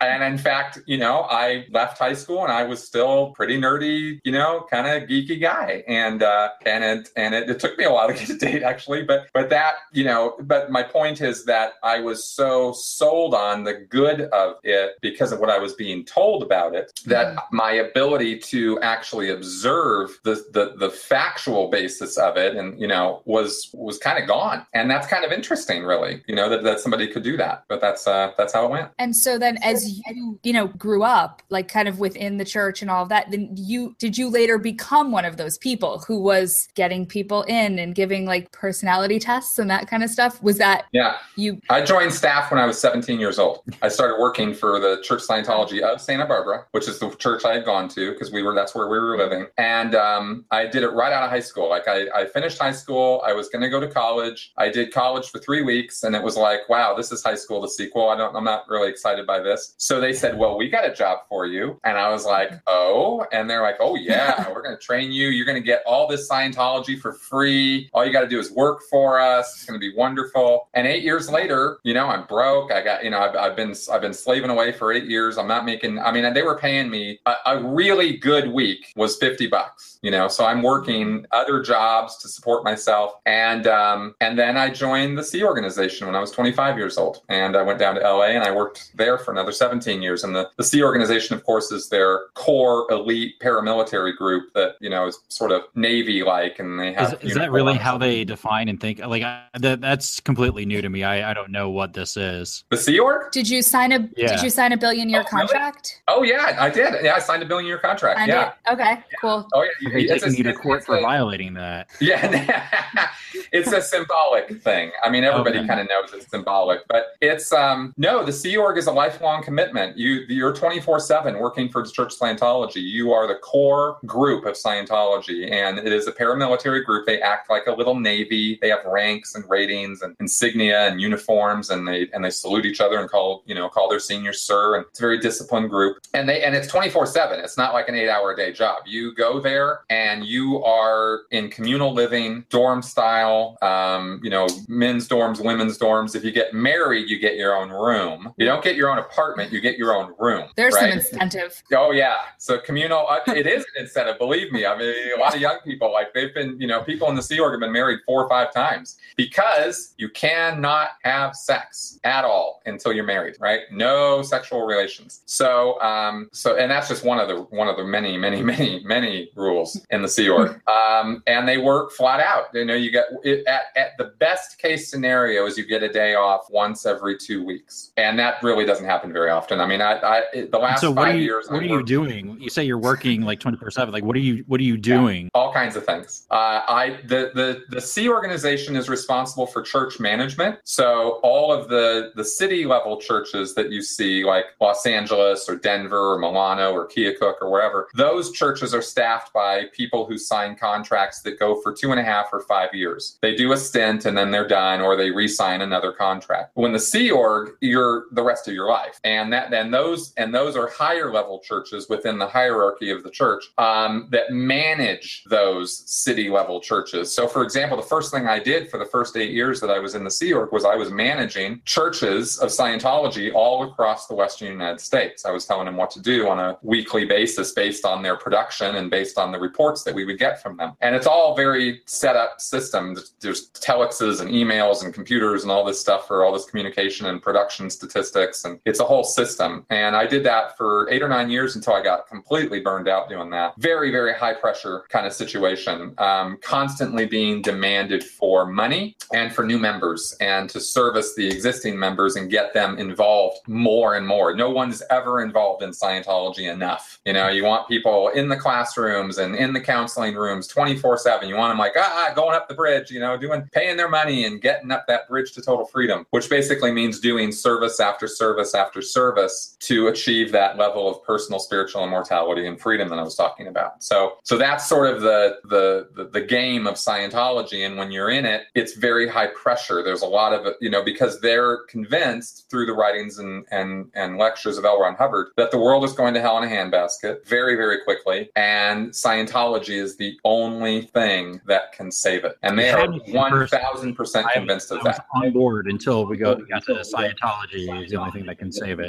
And in fact, you know, I left high school and I was still pretty nerdy, you know, kind of geeky guy. And uh, and it and it, it took me a while to get a date actually, but but that you know, but my point is that I was so sold on the good of it because of what I was being told about it that my ability to actually observe the the, the factual basis of it and you know was was kind of gone. And that's kind of interesting, really, you know, that, that somebody could do that. But that's uh, that's how it went. And so then as you, you know, grew up like kind of within the church and all of that, then you did you later become one of those people who was getting people in and giving like personality tests and that kind of stuff? Was that Yeah. you I joined staff when I was 17 years old. I started working for the Church Scientology of Santa Barbara, which is the church I had gone to because we were that's where we were living. And um, I did it right out of high school. Like I, I finished high school. I was going to go to college. I did college for three weeks, and it was like, wow, this is high school, the sequel. I don't, I'm not really excited by this. So they said, Well, we got a job for you. And I was like, Oh. And they're like, Oh, yeah, [LAUGHS] we're going to train you. You're going to get all this Scientology for free. All you got to do is work for us. It's going to be wonderful. And eight years later, you know, I'm broke. I got, you know, I've, I've been, I've been slaving away for eight years. I'm not making, I mean, they were paying me a, a really good week was 50 bucks, you know, so I'm working other jobs to support myself. And, um, and then I joined the Sea organization when I was 25 years old. And I went down to LA and I worked there for another 17 years. And the, the Sea organization, of course, is their core elite paramilitary group that, you know, is sort of Navy like. And they have. Is, is that really how they define and think? Like, I, that, that's completely new to me. I, I don't know what this is. The Sea Org? Did you sign a Yeah. Did you sign a billion year Oh, really? contract? Oh, yeah, I did. Yeah, I signed a billion year contract. Signed yeah. it? Okay. Cool. Oh, yeah. They're It's a- you to court it's for violating that. [LAUGHS] Yeah, [LAUGHS] it's a symbolic thing. I mean, everybody Okay. kind of knows it's symbolic, but it's um no. The Sea Org is a lifelong commitment. You you're 24 seven working for Church Scientology. You are the core group of Scientology, and it is a paramilitary group. They act like a little navy. They have ranks and ratings and insignia and uniforms, and they and they salute each other and call you know call their seniors sir. And it's a very disciplined group, and they and it's 24 seven. It's not like an eight hour a day job. You go there and you are in communal living, dorm style. Um, you know, men's dorms, women's dorms. If you get married, you get your own room. You don't get your own apartment. You get your own room. There's right? some incentive. [LAUGHS] Oh yeah, so communal. Uh, it is an incentive, believe me. I mean, a lot of young people, like they've been, you know, people in the Sea Org have been married four or five times because you cannot have sex at all until you're married, right? No sexual relations. So, um, so, and that's just one of the one of the many, many, many, many rules in the Sea Org. [LAUGHS] Um, and they work flat out. You know, you get it, at at the best case scenario is you get a day off once every two weeks, and that really doesn't happen very often. I mean, I, I the last so what five are you years, what I are you doing? You say you're working like 24 seven. Like what are you what are you doing? all kinds of things. Uh, I the the the Sea organization is responsible for church management. So all of the the city level churches that you see, like Los Angeles or Denver or Milano or Keokuk or wherever, those churches are staffed by people who sign contracts that go for two and a half or five years. They do a stint and then they're done, or they re-sign another contract. When the Sea Org, you're the rest of your life, and that and those and those are higher level churches within the hierarchy of the church um, that manage those city level churches. So, for example, the first thing I did for the first eight years that I was in the Sea Org was I was managing churches of Scientology all across the Western United States. I was telling them what to do on a weekly basis based on their production and based on the reports that we would get from them. And it's all very set up system. There's telexes and emails and computers and all this stuff for all this communication and production statistics. And it's a whole system. And I did that for eight or nine years until I got completely burned out doing that. Very, very high pressure kind of situation. Um, constantly being demanded for money and for new members and to service the existing members and get them involved more and more. No one's ever involved in Scientology enough. You know, you want people in the classrooms and in the counseling rooms 24 7. You want them like, ah, going up the bridge, you know, doing, paying their money and getting up that bridge to total freedom, which basically means doing service after service after service to achieve that level of personal spiritual immortality and freedom that I was talking about. So, so that's sort of the, the, the, the game of Scientology. And when you're in it, it's very high pressure. There's a lot of, you know, because they're convinced through the writings and, and, and lectures of L. Ron Hubbard that the world is going to hell in a handbasket very, very quickly. And Scientology is the only thing that can save it. And they How are do you first- 1000% convinced I of was that. on board until we go got to Scientology is the only thing that can save it.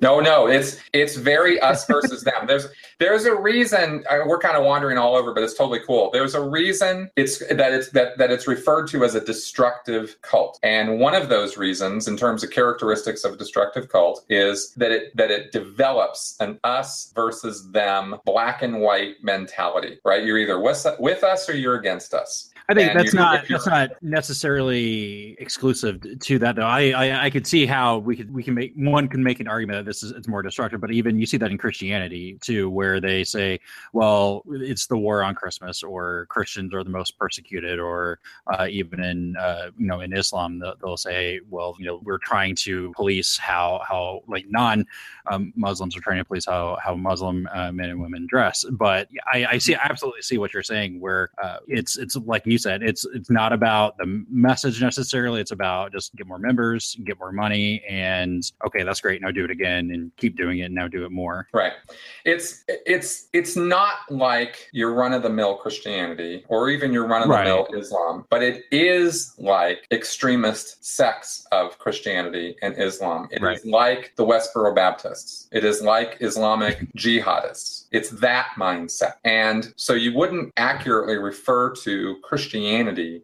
No, no, it's it's very us [LAUGHS] versus them. There's there's a reason uh, we're kind of wandering all over, but it's totally cool. There's a reason it's that it's that that it's referred to as a destructive cult, and one of those reasons, in terms of characteristics of a destructive cult, is that it that it develops an us versus them black and white mentality. Right? You're either with with us or you're against us. I think that's not that's not necessarily exclusive to that though. I, I I could see how we could we can make one can make an argument that this is it's more destructive, but even you see that in Christianity too, where they say, well, it's the war on Christmas, or Christians are the most persecuted, or uh, even in uh, you know in Islam they'll, say, well, you know, we're trying to police how how like non um, Muslims are trying to police how how Muslim uh, men and women dress. But I, I see I absolutely see what you're saying, where uh, it's it's like you you said, it's it's not about the message necessarily. It's about just get more members, get more money, and okay, that's great. Now do it again and keep doing it. And now do it more. Right. It's it's it's not like your run of the mill Christianity or even your run of the mill Right. Islam, but it is like extremist sects of Christianity and Islam. It is Right. like the Westboro Baptists. It is like Islamic [LAUGHS] jihadists. It's that mindset. And so you wouldn't accurately refer to Christianity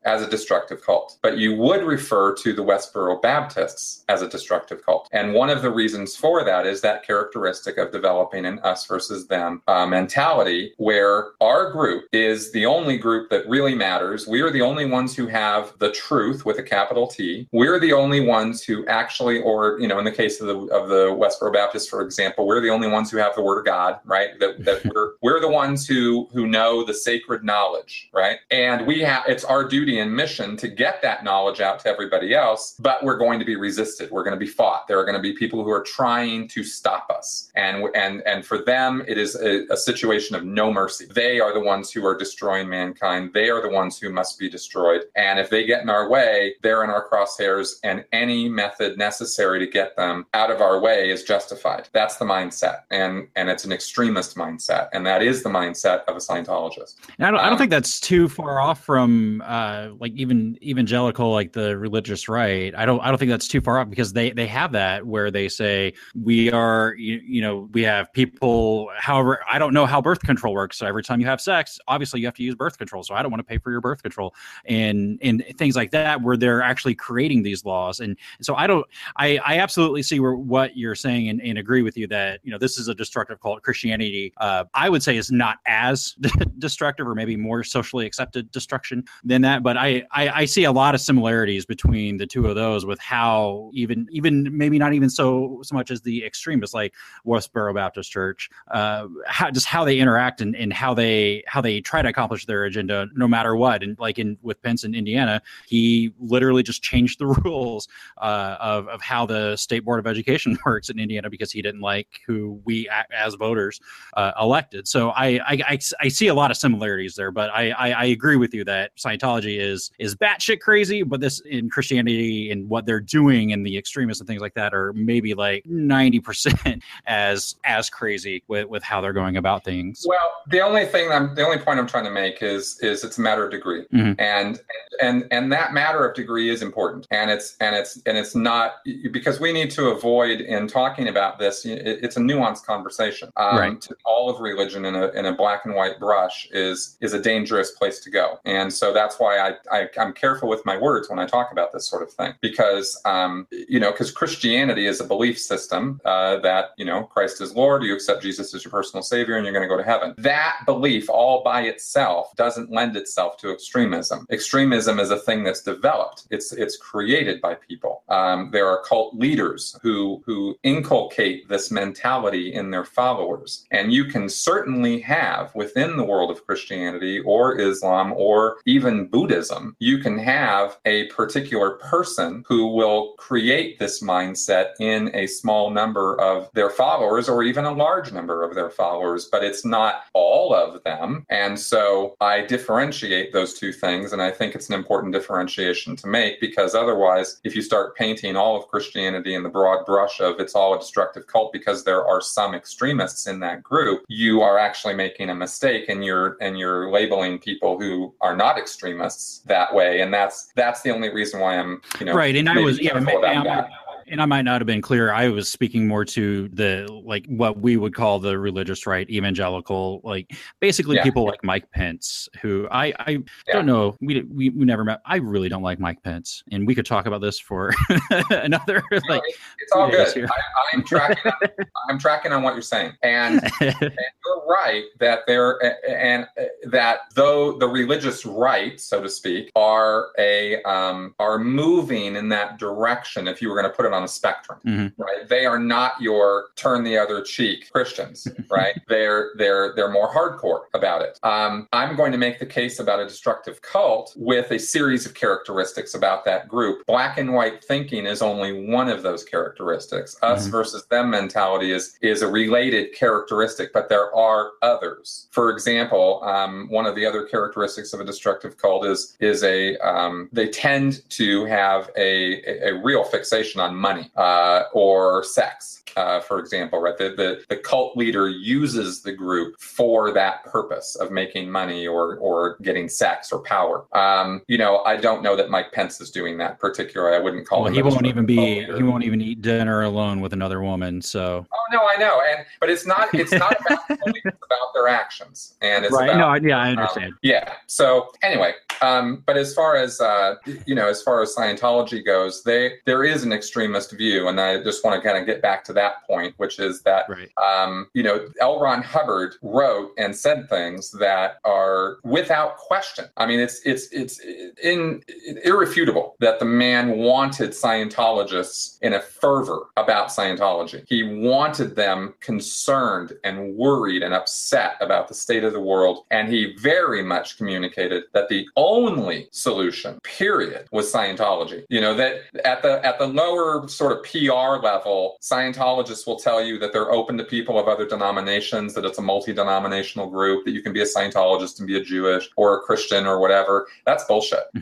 as a destructive cult, but you would refer to the Westboro Baptists as a destructive cult. And one of the reasons for that is that characteristic of developing an us versus them uh, mentality, where our group is the only group that really matters. We are the only ones who have the truth with a capital T. We're the only ones who actually, or you know, in the case of the of the Westboro Baptists, for example, we're the only ones who have the Word of God, right? That, that [LAUGHS] we're we're the ones who who know the sacred knowledge, right? And we have it's our duty and mission to get that knowledge out to everybody else. But we're going to be resisted. We're going to be fought. There are going to be people who are trying to stop us, and and and for them, it is a, a situation of no mercy. They are the ones who are destroying mankind. They are the ones who must be destroyed. And if they get in our way, they're in our crosshairs, and any method necessary to get them out of our way is justified. That's the mindset, and and it's an extremist mindset, and that is the mindset of a Scientologist. And I don't, I Um, don't think that's too far off from uh, like even evangelical, like the religious right. I don't, I don't think that's too far off because they they have that where they say we are, you, you know, we have people. However, I don't know how birth control works. So every time you have sex, obviously you have to use birth control. So I don't want to pay for your birth control and and things like that, where they're actually creating these laws. And so I don't, I I absolutely see where what you're saying and, and agree with you that you know this is a destructive cult. Christianity, uh, I would say, is not as [LAUGHS] destructive or maybe more socially accepted destruction than that. But I, I I see a lot of similarities between the two of those with how even even maybe not even so so much as the extremists like Westboro Baptist Church, uh, how just how they interact and, and how they how they try to accomplish their agenda no matter what. And like in with Pence in Indiana, he literally just changed the [LAUGHS] rules uh, of of how the state board of education [LAUGHS] works in Indiana because he didn't like who we as voters uh, elected. So I, I I see a lot of similarities there, but I, I I agree with you that Scientology is is batshit crazy, but this in Christianity and what they're doing and the extremists and things like that are maybe like ninety percent [LAUGHS] as as crazy with with how they're going about things. Well, the only thing I'm the only point I'm trying to make is is it's a matter of degree, Mhm. and and and that matter of degree is important, and it's and it's and it's not because we need to avoid in talking about this. it- It's a nuanced conversation. Um, Right. To all of religion in a in a black and white brush is is a dangerous place to go, and so that's why I, I I'm careful with my words when I talk about this sort of thing because um you know because Christianity is a belief system uh, that you know Christ is Lord, you accept Jesus as your personal Savior, and you're going to go to heaven. That belief all by itself doesn't lend itself to extremism. Extremism is a thing that's developed. It's it's created by people. Um, there are cult leaders who who inculcate this mentality in their followers, and you can certainly have within the world of Christianity or Islam or even Buddhism, you can have a particular person who will create this mindset in a small number of their followers or even a large number of their followers, but it's not all of them. And so I differentiate those two things. And I think it's an important differentiation to make because otherwise, if you start painting all of Christianity in the broad brush of it's all a destructive cult because there are some extremists in that group, you are actually making a mistake and you're and you're labeling people who are not extremists that way. And that's that's the only reason why I'm, you know, right and i was yeah careful ma- about and I- that. and I might not have been clear. I was speaking more to the like what we would call the religious right, evangelical, like basically Yeah. people like Mike Pence, who I I Yeah. don't know. We, we we never met. I really don't like Mike Pence, and we could talk about this for [LAUGHS] another No, like. it's all good. here. I, I'm tracking. on, I'm tracking on what you're saying, and [LAUGHS] and you're right that there and uh, that though the religious right, so to speak, are a um, are moving in that direction. If you were going to put it on a spectrum, Mhm. right? They are not your turn the other cheek Christians, [LAUGHS] right? they're they're they're more hardcore about it. Um, I'm going to make the case about a destructive cult with a series of characteristics about that group. Black and white thinking is only one of those characteristics. Us Mhm. versus them mentality is is a related characteristic, but there are are others. For example, um, one of the other characteristics of a destructive cult is is a um, they tend to have a, a, a real fixation on money uh, or sex uh, for example, right? The, the, the cult leader uses the group for that purpose of making money or or getting sex or power. Um, you know, I don't know that Mike Pence is doing that particularly. I wouldn't call well, him. He won't even be. leader. He won't even eat dinner alone with another woman. So Oh no, I know, and but it's not. It's not about [LAUGHS] it's about their actions, and it's right. about No. I- Yeah, I um, understand. yeah. So anyway, um, but as far as uh, you know, as far as Scientology goes, they there is an extremist view, and I just want to kind of get back to that point, which is that right. um, you know, L. Ron Hubbard wrote and said things that are without question. I mean, it's it's it's in, irrefutable that the man wanted Scientologists in a fervor about Scientology. He wanted them concerned and worried and upset about the state of the world, and he very much communicated that the only solution, period, was Scientology. You know that at the at the lower sort of PR level, Scientologists will tell you that they're open to people of other denominations, that it's a multi-denominational group, that you can be a Scientologist and be a Jewish or a Christian or whatever. That's bullshit, [LAUGHS]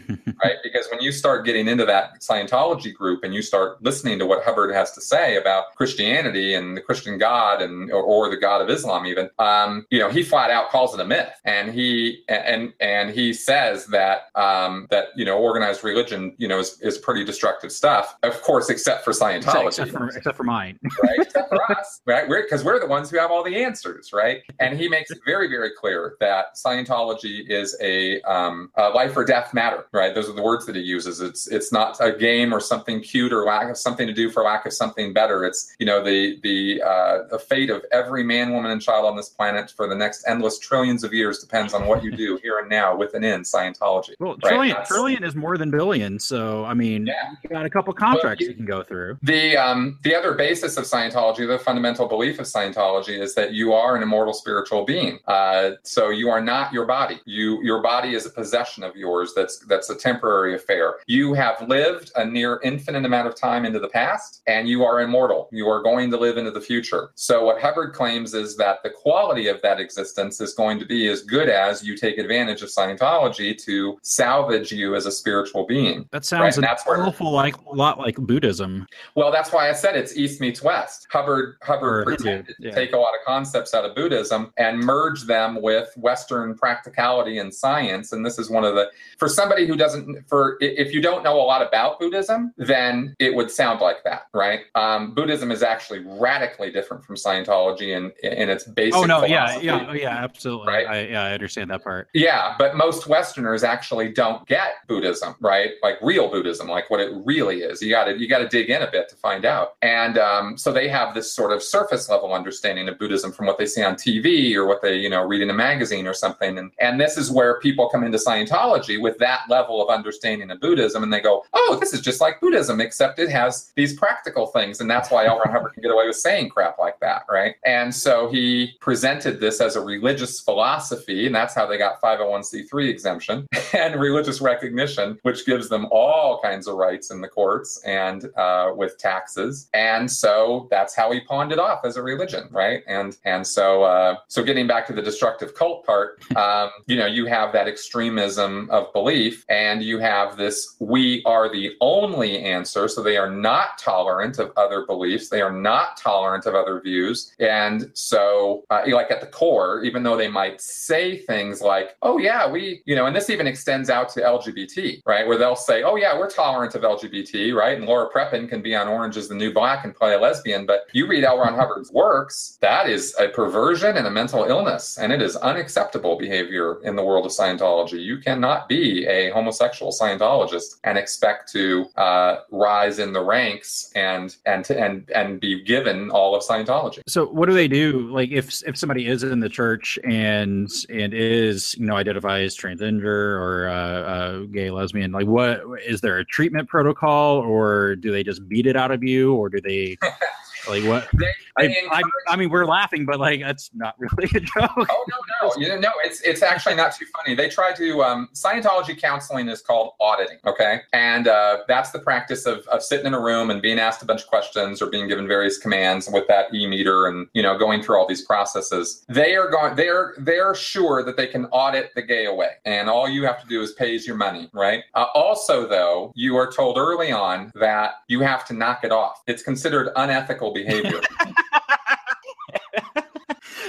right? Because when you start getting into that Scientology group and you start listening to what Hubbard has to say about Christianity and the Christian God and or, or the God of Islam, even, um, you know, he flat out calls it a myth, and he and and he says that um, that you know organized religion, you know, is, is pretty destructive stuff. Of course, except for Scientology Except for except for mine. [LAUGHS] right? Except for us, right? We're because we're the ones who have all the answers, right? And he makes it very, very clear that Scientology is a, um, a life or death matter, right? Those are the words that he uses. It's it's not a game or something cute or lack of something to do for lack of something better. It's you know the the uh, the fate of every man, woman, and child on this planet for the next endless trillions of years depends on what you do here and now with and in Scientology. Well, Right, trillion trillion is more than billion. So I mean, Yeah. you got a couple contracts you- you can go through. The um, the other basis of Scientology, the fundamental belief of Scientology, is that you are an immortal spiritual being. Uh, so you are not your body. You your body is a possession of yours. That's that's a temporary affair. You have lived a near infinite amount of time into the past, and you are immortal. You are going to live into the future. So what Hubbard claims is that the quality of that existence is going to be as good as you take advantage of Scientology to salvage you as a spiritual being. That sounds Right, an that's where- awful like a lot like Buddhism. Well, that's why I said it's East meets West. Hubbard Hubbard Or pretended yeah. to take a lot of concepts out of Buddhism and merge them with Western practicality and science. And this is one of the for somebody who doesn't for if you don't know a lot about Buddhism, then it would sound like that, right? Um, Buddhism is actually radically different from Scientology in in its basic. Oh no, yeah, yeah, oh, yeah, absolutely. Right? I, yeah, I understand that part. Yeah, but most Westerners actually don't get Buddhism, right? Like real Buddhism, like what it really is. You got to you got to dig in a bit to find out. And um, so they have this sort of surface level understanding of Buddhism from what they see on TV or what they you know read in a magazine or something. And and this is where people come into Scientology with that level of understanding of Buddhism, and they go, oh, this is just like Buddhism, except it has these practical things, and that's why L. Ron Hubbard can get away with saying crap like that, right? And so he presented this as a religious philosophy, and that's how they got 501c3 exemption [LAUGHS] and religious recognition, which gives them all kinds of rights in the courts and uh, with taxes. And so that's how he pawned it off as a religion, right? And and so uh, so getting back to the destructive cult part, um, you know, you have that extremism of belief, and you have this we are the only answer. So they are not tolerant of other beliefs. They are not tolerant of other views. And so, uh, like at the core, even though they might say things like, oh, yeah, we, you know, and this even extends out to LGBT, right? Where they'll say, oh, yeah, we're tolerant of LGBT, right? And Laura Prepon can be on Orange is the New Black and play a lesbian. But you read L. Ron Hubbard's works, that is a perversion and a mental illness. And it is unacceptable behavior in the world of Scientology. You cannot be a homosexual Scientologist and expect to uh, rise in the ranks and and to, and and be given all of Scientology. So what do they do? Like if if somebody is in the church and and is you know identifies transgender or uh, uh, gay lesbian, like what is there a treatment protocol or do they just beat it out of you or do they [LAUGHS] Like what? They, I, they I, encourage- I mean, we're laughing, but like that's not really a joke. Oh no, no, you know, no. It's it's actually not too funny. They try to um, Scientology counseling is called auditing, okay, and uh, that's the practice of, of sitting in a room and being asked a bunch of questions or being given various commands with that e meter and you know going through all these processes. They are going. They are they are sure that they can audit the gay away, and all you have to do is pays your money, right? Uh, also, though, you are told early on that you have to knock it off. It's considered unethical behavior. [LAUGHS]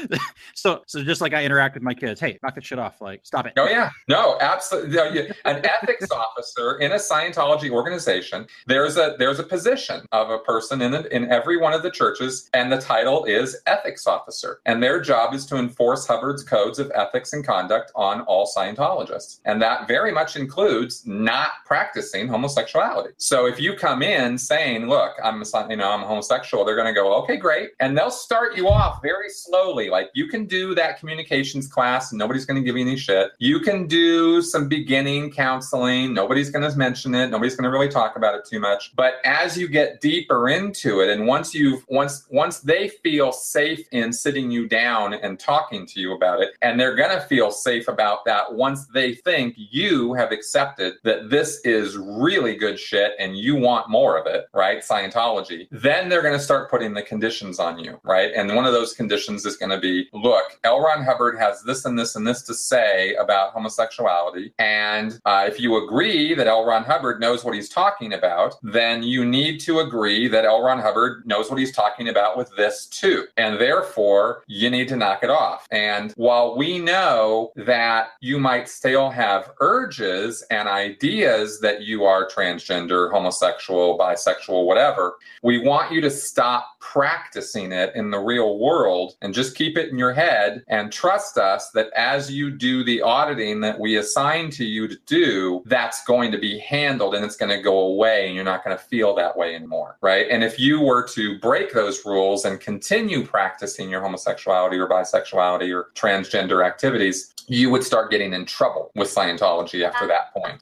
[LAUGHS] so, so just like I interact with my kids, hey, knock that shit off. Like, stop it. Oh yeah, no, absolutely. An ethics [LAUGHS] officer in a Scientology organization, there's a there's a position of a person in the, in every one of the churches, and the title is ethics officer, and their job is to enforce Hubbard's codes of ethics and conduct on all Scientologists, and that very much includes not practicing homosexuality. So if you come in saying, "Look, I'm you know I'm homosexual," they're going to go, "Okay, great," and they'll start you off very slowly, like you can do that communications class, and nobody's going to give you any shit. You can do some beginning counseling. Nobody's going to mention it. Nobody's going to really talk about it too much. But as you get deeper into it, and once you've once once they feel safe in sitting you down and talking to you about it, and they're going to feel safe about that once they think you have accepted that this is really good shit and you want more of it, right? Scientology. Then they're going to start putting the conditions on you, right? And one of those conditions is going to be look, L. Ron Hubbard has this and this and this to say about homosexuality. And uh, if you agree that L. Ron Hubbard knows what he's talking about, then you need to agree that L. Ron Hubbard knows what he's talking about with this too. And therefore, you need to knock it off. And while we know that you might still have urges and ideas that you are transgender, homosexual, bisexual, whatever, we want you to stop practicing it in the real world and just keep it in your head and trust us that as you do the auditing that we assign to you to do, that's going to be handled and it's going to go away and you're not going to feel that way anymore, right? And if you were to break those rules and continue practicing your homosexuality or bisexuality or transgender activities, you would start getting in trouble with Scientology after that point.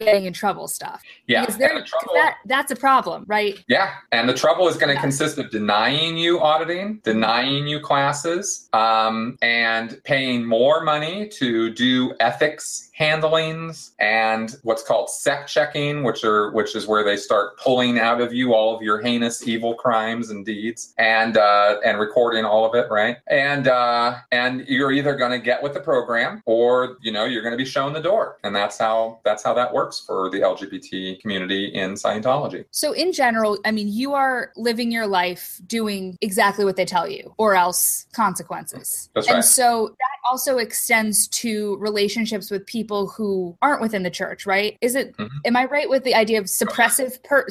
getting in trouble stuff. Yeah. because the trouble- that that's a problem, right? Yeah, and the trouble is going to Yeah. consist of denying you auditing, denying you classes, um, and paying more money to do ethics handlings and what's called sec checking, which are which is where they start pulling out of you all of your heinous evil crimes and deeds, and uh, and recording all of it, right? And uh, and you're either going to get with the program, or you know you're going to be shown the door, and that's how that's how that works for the LGBT community in Scientology. So in general, I mean, you are living your life doing exactly what they tell you, or else consequences. That's and right. so that also extends to relationships with people who aren't within the church, right? Is it? Mhm. Am I right with the idea of suppressive per?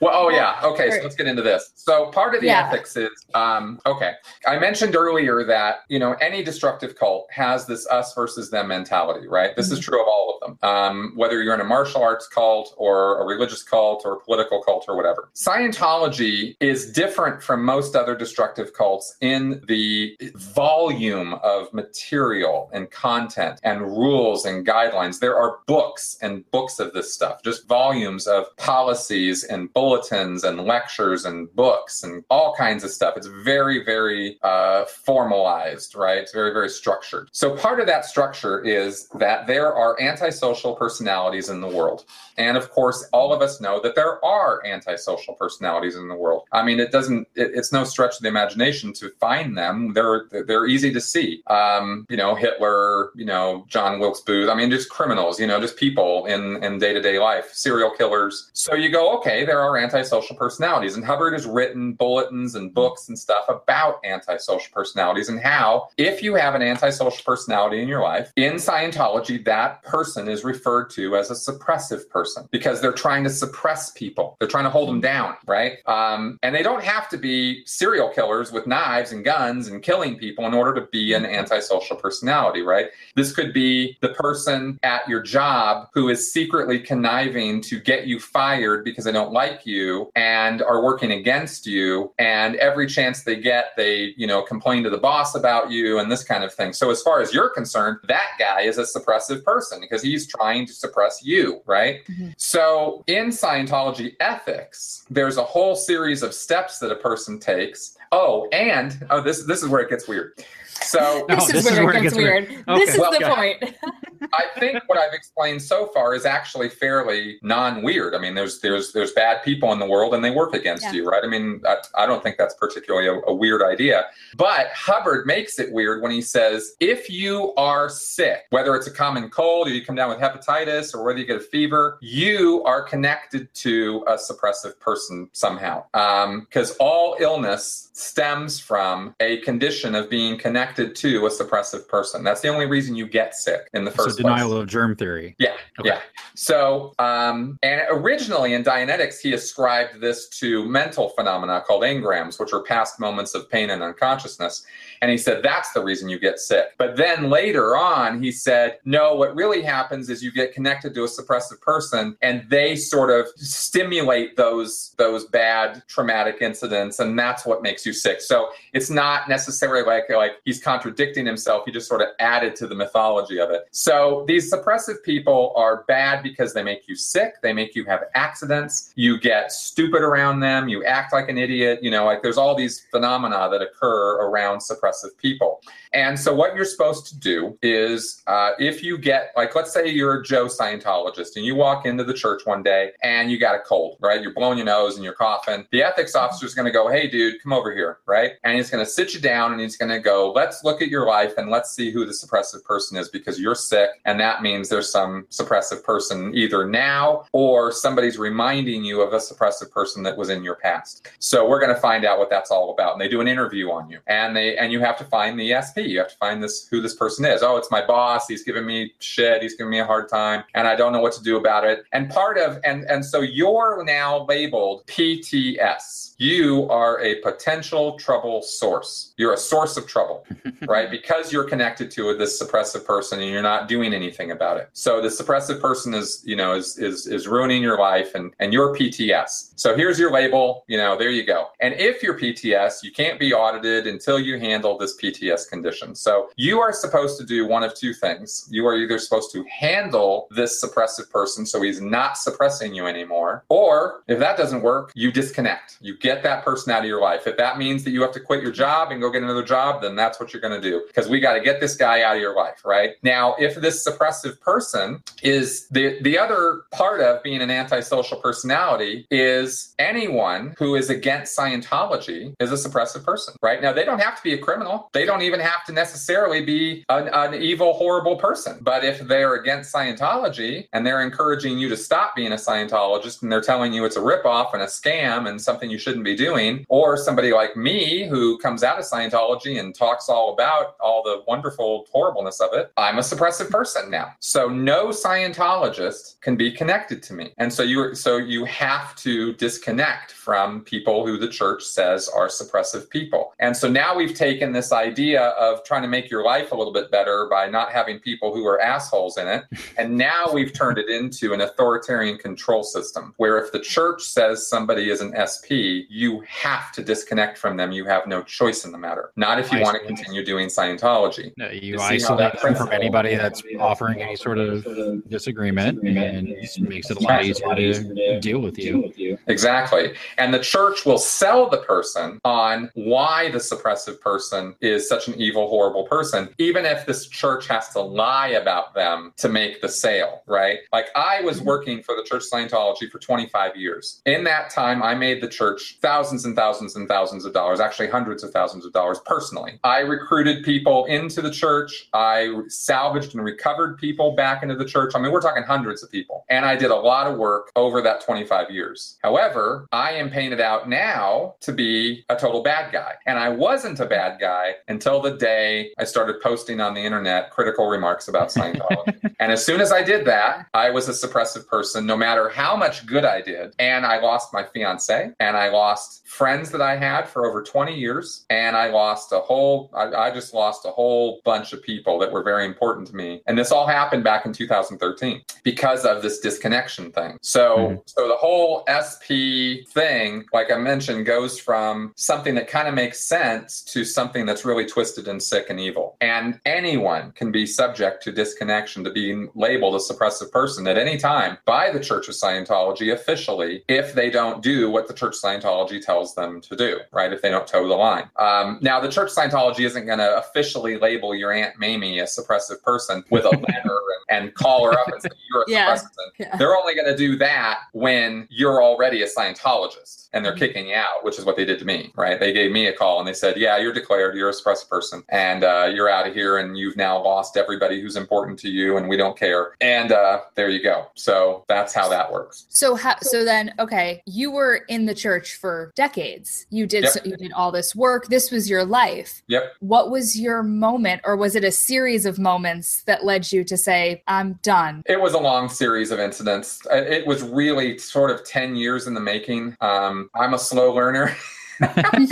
Well, oh yeah. Okay, so let's get into this. So part of the Yeah. ethics is um, okay. I mentioned earlier that you know any destructive cult has this us versus them mentality, right? This is true of all of them. Um, whether you're in a martial arts cult or a religious cult or a political cult or whatever. Scientology is different from most other destructive cults in the volume of material and content and rules and guidelines. There are books and books of this stuff, just volumes of policies and bulletins and lectures and books and all kinds of stuff. It's very, very uh, formalized, right? It's very, very structured. So part of that structure is that there are antisocial personalities in the world. And of course, all of us know that there are antisocial personalities in the world. I mean, it doesn't, it, it's no stretch of the imagination to find them. They're, they're easy to see. Um, you know, Hitler, you know, John Wilkes Booth. I mean, just criminals, you know, just people in, in day to day life, serial killers. So you go, okay, there are antisocial personalities. And Hubbard has written bulletins and books and stuff about antisocial personalities and how, if you have an antisocial personality in your life, in Scientology, that person is referred to as a suppressive person because they're trying to suppress people. They're trying to hold them down, right? Um, and they don't have to be serial killers with knives and guns and killing people in order to be an antisocial personality, right? This could be the person at your job who is secretly conniving to get you fired because they don't like you and are working against you. And every chance they get, they, you know, complain to the boss about you and this kind of thing. So as far as you're concerned, that guy is a suppressive person because he's trying to suppress you, right? Mhm. So in Scientology ethics, there's a whole series of steps that a person takes. Oh, and oh, this this is where it gets weird. So [LAUGHS] No, this, is, where it gets weird. This Okay. is Well, the yeah. point. [LAUGHS] I think what I've explained so far is actually fairly non-weird. I mean, there's there's there's bad people in the world, and they work against Yeah. you, right? I mean, I, I don't think that's particularly a, a weird idea. But Hubbard makes it weird when he says, if you are sick, whether it's a common cold, or you come down with hepatitis, or whether you get a fever, you are connected to a suppressive person somehow, um, because all illness stems from a condition of being connected to a suppressive person. That's the only reason you get sick in the first So denial place. of germ theory. Yeah, Okay. yeah. So, um, and originally in Dianetics, he ascribed this to mental phenomena called engrams, which are past moments of pain and unconsciousness. And he said that's the reason you get sick. But then later on, he said, no, what really happens is you get connected to a suppressive person, and they sort of stimulate those those bad traumatic incidents, and that's what makes you sick. So it's not necessarily like like he's contradicting himself. He just sort of added to the mythology of it. So these suppressive people are bad because they make you sick. They make you have accidents. You get stupid around them. You act like an idiot. You know, like there's all these phenomena that occur around suppressive people. And so what you're supposed to do is, uh, if you get like, let's say you're a Joe Scientologist and you walk into the church one day and you got a cold, right? You're blowing your nose and you're coughing. The ethics officer is going to go, "Hey, dude, come over here," right? And he's going to sit you down and he's going to go, "Let's look at your life and let's see who the suppressive person is because you're sick, and that means there's some suppressive person either now or somebody's reminding you of a suppressive person that was in your past. So we're going to find out what that's all about." And they do an interview on you, and they and you have to find the SP. You have to find this who this person is. Oh, it's my boss. He's giving me shit. He's giving me a hard time, and I don't know what to do about it. And part of and and so you're now labeled PTS. You are a potential trouble source. You're a source of trouble, right? Because you're connected to this suppressive person and you're not doing anything about it. So the suppressive person is, you know, is is is ruining your life and and you're PTS. So here's your label, you know, there you go. And if you're PTS, you can't be audited until you handle this PTS condition. So you are supposed to do one of two things. You are either supposed to handle this suppressive person so he's not suppressing you anymore, or if that doesn't work, you disconnect. You get that person out of your life. If that means that you have to quit your job and go get another job, then that's what you're going to do because we got to get this guy out of your life, right? Now, if this suppressive person is the the other part of being an antisocial personality is anyone who is against Scientology is a suppressive person, right? Now, they don't have to be a criminal. They don't even have to necessarily be an, an evil, horrible person. But if they're against Scientology and they're encouraging you to stop being a Scientologist and they're telling you it's a ripoff and a scam and something you shouldn't be doing, or somebody like me who comes out of Scientology and talks all about all the wonderful horribleness of it, I'm a suppressive person now. So no Scientologist can be connected to me. And so you so you have to disconnect from people who the church says are suppressive people. And so now we've taken this idea of trying to make your life a little bit better by not having people who are assholes in it. [LAUGHS] And now we've turned it into an authoritarian control system where if the church says somebody is an SP, you have to disconnect from them. You have no choice in the matter. Not if you want to Isolate. Continue doing Scientology. No, you You see how isolate them from anybody that's offering any sort of disagreement, and it makes it a lot easier to deal with you. Exactly. And the church will sell the person on why the suppressive person is such an evil, horrible person, even if this church has to lie about them to make the sale, right? Like I was mm-hmm. working for the Church of Scientology for 25 years. In that time, I made the church thousands and thousands and thousands of dollars, actually hundreds of thousands of dollars personally. I recruited people into the church. I salvaged and recovered people back into the church. I mean, we're talking hundreds of people. And I did a lot of work over that 25 years. However, I am painted out now to be a total bad guy. And I wasn't a bad guy until the day I started posting on the internet critical remarks about [LAUGHS] Scientology. and as soon as I did that, I was a suppressive person, no matter how much good I did. And I lost my fiance and I lost friends that I had for over 20 years. And I lost a whole whole, I, I just lost a whole bunch of people that were very important to me. And this all happened back in 2013 because of this disconnection thing. So, Mhm. so the whole SP thing, like I mentioned, goes from something that kind of makes sense to something that's really twisted and sick and evil. And anyone can be subject to disconnection, to being labeled a suppressive person at any time by the Church of Scientology officially if they don't do what the Church of Scientology tells them to do, right? If they don't toe the line. Um, now, the Church of Scientology isn't going to officially label your Aunt Mamie a suppressive person with a letter [LAUGHS] and, and call her up and say, You're a Yeah. suppressive. Yeah. They're only going to do that when you're already a Scientologist and they're Mhm. kicking you out, which is what they did to me, right? They gave me a call and they said, Yeah, you're declared, you're a suppressive person, and uh, you're out of here, and you've now lost everybody who's important to you, and we don't care. And uh, there you go. So that's how that works. So how, so then okay, you were in the church for decades. You did Yep. so, you did all this work. This was your life. Yep. What was your moment or was it a series of moments that led you to say I'm done? It was a long series of incidents. It was really sort of 10 years in the making. Um, I'm a slow learner. [LAUGHS] I'm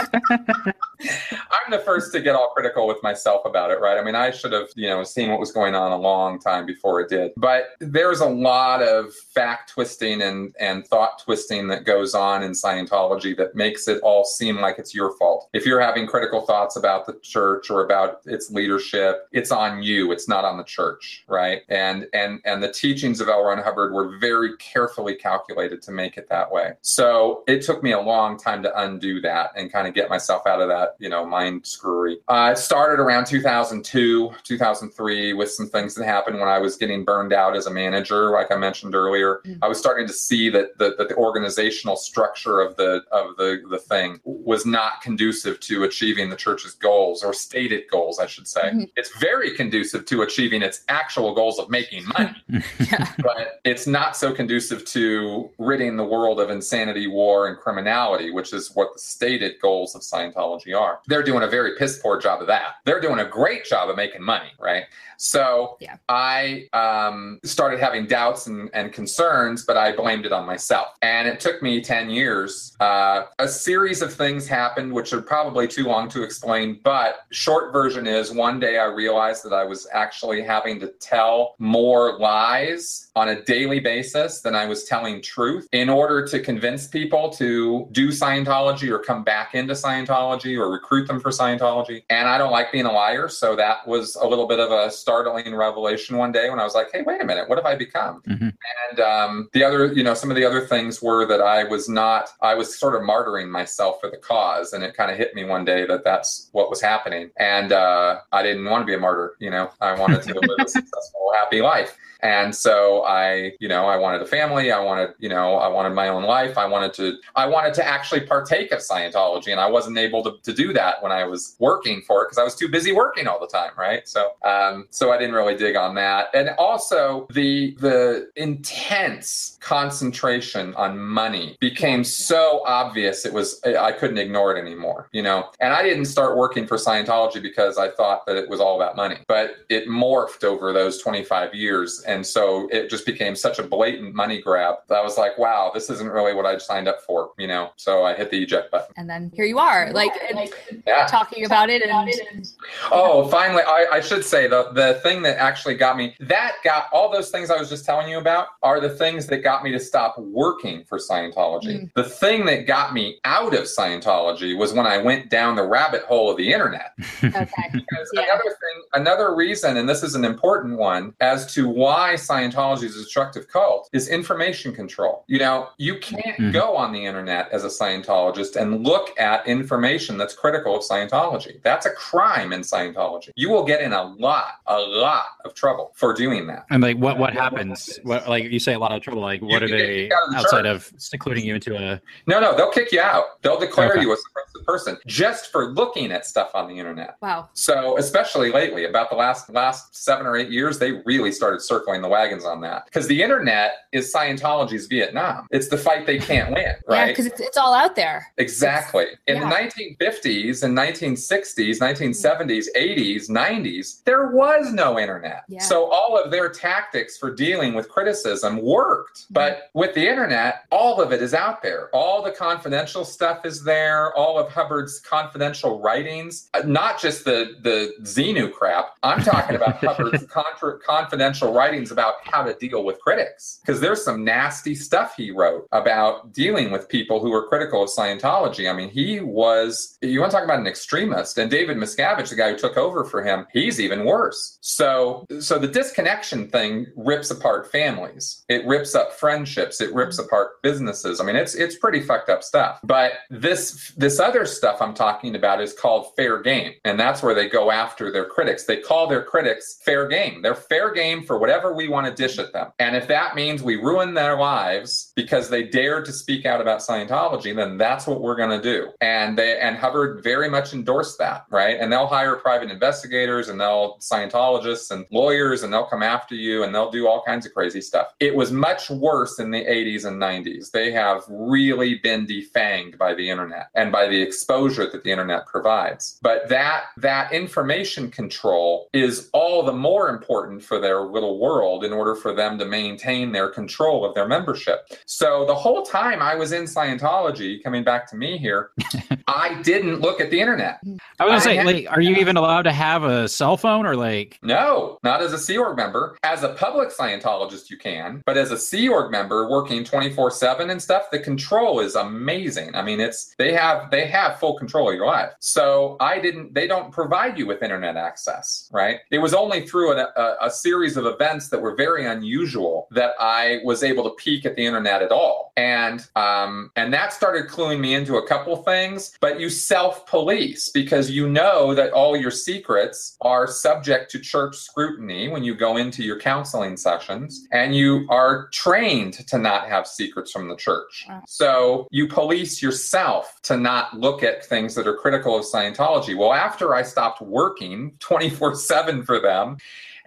the first to get all critical with myself about it, right? I mean, I should have, you know, seen what was going on a long time before it did. But there's a lot of fact twisting and, and thought twisting that goes on in Scientology that makes it all seem like it's your fault. If you're having critical thoughts about the church or about its leadership, it's on you. It's not on the church, right? And and and the teachings of L. Ron Hubbard were very carefully calculated to make it that way. So it took me a long time to undo that and kind of get myself out of that, you know, mind screwery. Uh, it started around 2002, 2003 with some things that happened when I was getting burned out as a manager, like I mentioned earlier. Mm. I was starting to see that the, that the organizational structure of the of the the thing was not conducive to achieving the church's goals or stated goals, I should say. Mhm. It's very conducive to achieving its actual goals of making money [LAUGHS] Yeah. but it's not so conducive to ridding the world of insanity, war, and criminality, which is what the stated goals of Scientology are. They're doing a very piss poor job of that. They're doing a great job of making money, right? So Yeah. I um, started having doubts and, and concerns, but I blamed it on myself. And it took me 10 years. Uh, a series of things happened, which are probably too long to explain, but short version is one day I realized that I was actually having to tell more lies on a daily basis than I was telling truth in order to convince people to do Scientology or come back into Scientology or recruit them for Scientology. And I don't like being a liar. So that was a little bit of a startling revelation one day when I was like, hey, wait a minute, what have I become? Mhm. And um, the other, you know, some of the other things were that I was not, I was sort of martyring myself for the cause. And it kind of hit me one day that that's what was happening. And uh, I didn't want to be a martyr, you know, I wanted to live a [LAUGHS] successful, happy life. And so I, you know, I wanted a family. I wanted, you know, I wanted my own life. I wanted to, I wanted to actually partake of Scientology, and I wasn't able to, to do that when I was working for it because I was too busy working all the time, right? So, um, so I didn't really dig on that. And also the the intense concentration on money became so obvious it was I couldn't ignore it anymore, you know. And I didn't start working for Scientology because I thought that it was all about money, but it morphed over those 25 years and so it just became such a blatant money grab that I was like, wow, this isn't really what I signed up for, you know. So I hit the eject button. And then here you are, like and Yeah. talking about it and Oh, finally, I, I should say the the thing that actually got me that got all those things I was just telling you about are the things that got me to stop working for Scientology. Mm. The thing that got me out of Scientology was when I went down the rabbit hole of the internet. [LAUGHS] okay. Because Yeah. another thing, another reason, and this is an important one, as to why Scientology is a destructive cult, is information control. You know, you can't Mhm. go on the internet as a Scientologist and look at information that's critical of Scientology. That's a crime in Scientology. You will get in a lot, a lot of trouble for doing that. And like, what what happens? What like you say a lot of trouble? Like, what You are they of the outside church. of secluding you into a? No, no, they'll kick you out. They'll declare Okay. you a suppressive person just for looking at stuff on the internet. Wow. So, especially lately, about the last last seven or eight years, they really started circling circling the wagons on that because the internet is Scientology's Vietnam. It's the fight they can't win, right? Yeah, because it's, it's all out there. Exactly. In yeah. the 1950s and 1960s, 1970s, 80s, 90s, there was no internet. Yeah. So all of their tactics for dealing with criticism worked. Mm-hmm. But with the internet, all of it is out there. All the confidential stuff is there. All of Hubbard's confidential writings, uh, not just the the Xenu crap. I'm talking about [LAUGHS] Hubbard's contra- confidential writings about how to deal with critics because there's some nasty stuff he wrote about dealing with people who were critical of Scientology. I mean, he was you want to talk about an extremist and David Miscavige, the guy who took over for him, he's even worse. So so the disconnection thing rips apart families. It rips up friendships, it rips mm-hmm. apart businesses. I mean, it's it's pretty fucked up stuff. But this this other stuff I'm talking about is called fair game. And that's where they go after their critics. They call their critics fair game. They're fair game for whatever we want to dish at them. And if that means we ruin their lives because they dared to speak out about Scientology, then that's what we're going to do. And they and Hubbard very much endorsed that, right? And they'll hire private investigators and they'll Scientologists and lawyers and they'll come after you and they'll do all kinds of crazy stuff. It was much worse in the 80s and 90s. They have really been defanged by the internet and by the exposure that the internet provides. But that that information control is all the more important for their little world in order for them to maintain their control of their membership. So the whole time I was in Scientology, coming back to me here, [LAUGHS] I didn't look at the internet. I was gonna say, had- like, are you even allowed to have a cell phone or like? No, not as a Sea Org member. As a public Scientologist, you can, but as a Sea Org member working 24 7 and stuff, the control is amazing. I mean, it's they have they have full control of your life. So I didn't they don't provide you with internet access, right? It was only through a, a, a series of events that were very unusual that I was able to peek at the internet at all. And um, and that started cluing me into a couple things, but you self-police because you know that all your secrets are subject to church scrutiny when you go into your counseling sessions and you are trained to not have secrets from the church. Wow. So you police yourself to not look at things that are critical of Scientology. Well, after I stopped working 24/7 for them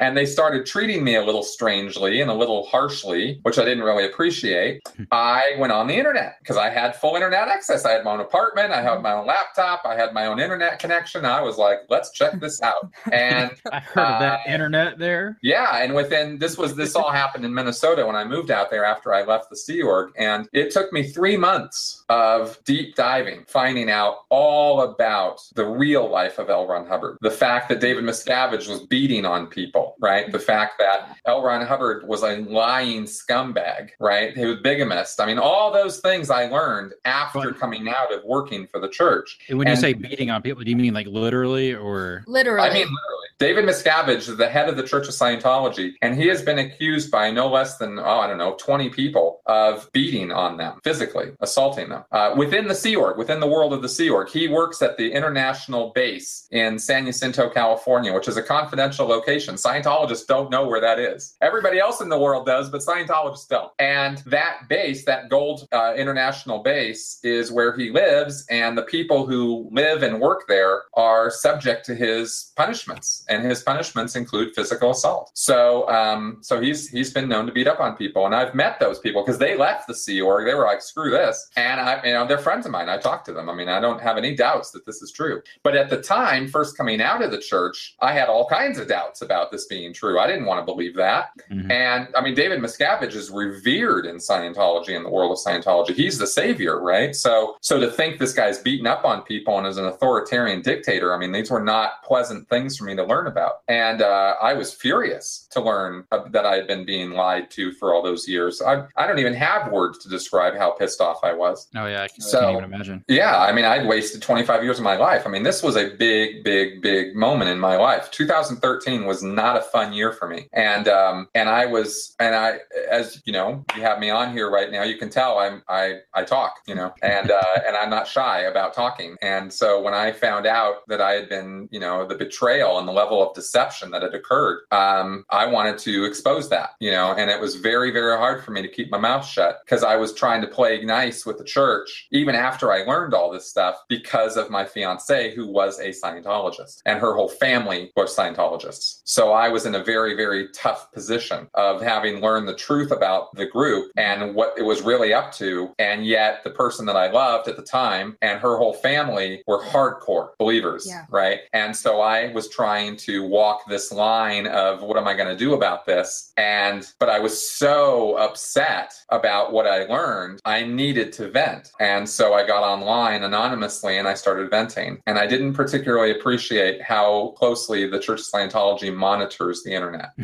and they started treating me a little strangely and a little harshly, which I didn't really appreciate. I went on the internet because I had full internet access. I had my own apartment, I had my own laptop, I had my own internet connection. I was like, let's check this [LAUGHS] out. And [LAUGHS] I heard of that Uh, internet there. yeah, and within this was this all happened in Minnesota when I moved out there after I left the Sea Org, and it took me three months of deep diving, finding out all about the real life of L. Ron Hubbard, the fact that David Miscavige was beating on people, right? The fact that L. Ron Hubbard was a lying scumbag, right? He was bigamist. I mean, all those things I learned after But- coming out of working for the church. And when you say beating on people, do you mean like literally or? Literally. I mean, literally. David Miscavige is the head of the Church of Scientology, and he has been accused by no less than, oh, I don't know, 20 people of beating on them, physically assaulting them. Uh, within the Sea Org, within the world of the Sea Org, he works at the international base in San Jacinto, California, which is a confidential location. Scientologists don't know where that is. Everybody else in the world does, but Scientologists don't. And that base, that gold uh, international base, is where he lives, and the people who live and work there are subject to his punishments and his punishments include physical assault. So, um, so he's he's been known to beat up on people, and I've met those people because they left the Sea Org. They were like, "Screw this," and I, you know, they're friends of mine. I talked to them. I mean, I don't have any doubts that this is true. But at the time, first coming out of the church, I had all kinds of doubts about this being true. I didn't want to believe that. Mhm. And I mean, David Miscavige is revered in Scientology in the world of Scientology. He's the savior, right? So, so to think this guy's beating up on people and is an authoritarian dictator, I mean, these were not pleasant things for me to learn about. And uh, I was furious to learn that I had been being lied to for all those years. I, I don't even have words to describe how pissed off I was. Oh yeah, I can, So- can't even imagine. Yeah, I mean, I'd wasted 25 years of my life. I mean, this was a big, big, big moment in my life. 2013 was not a fun year for me, and um, and I was, and I, as you know, you have me on here right now. You can tell I'm, I, I talk, you know, and uh, [LAUGHS] and I'm not shy about talking. And so when I found out that I had been, you know, the betrayal and the level of deception that had occurred, um, I wanted to expose that, you know, and it was very, very hard for me to keep my mouth shut because I was trying to play nice with the church even after I learned all this stuff because of my fiance who was a Scientologist and her whole family were Scientologists. So I was in a very, very tough position of having learned the truth about the group and what it was really up to. And yet the person that I loved at the time and her whole family were hardcore believers, Yeah. right? And so I was trying to walk this line of what am I going to do about this? And, but I was so upset about what I learned, I needed to vent. And so I got online anonymously and I started venting. And I didn't particularly appreciate how closely the Church of Scientology monitors the internet. [LAUGHS]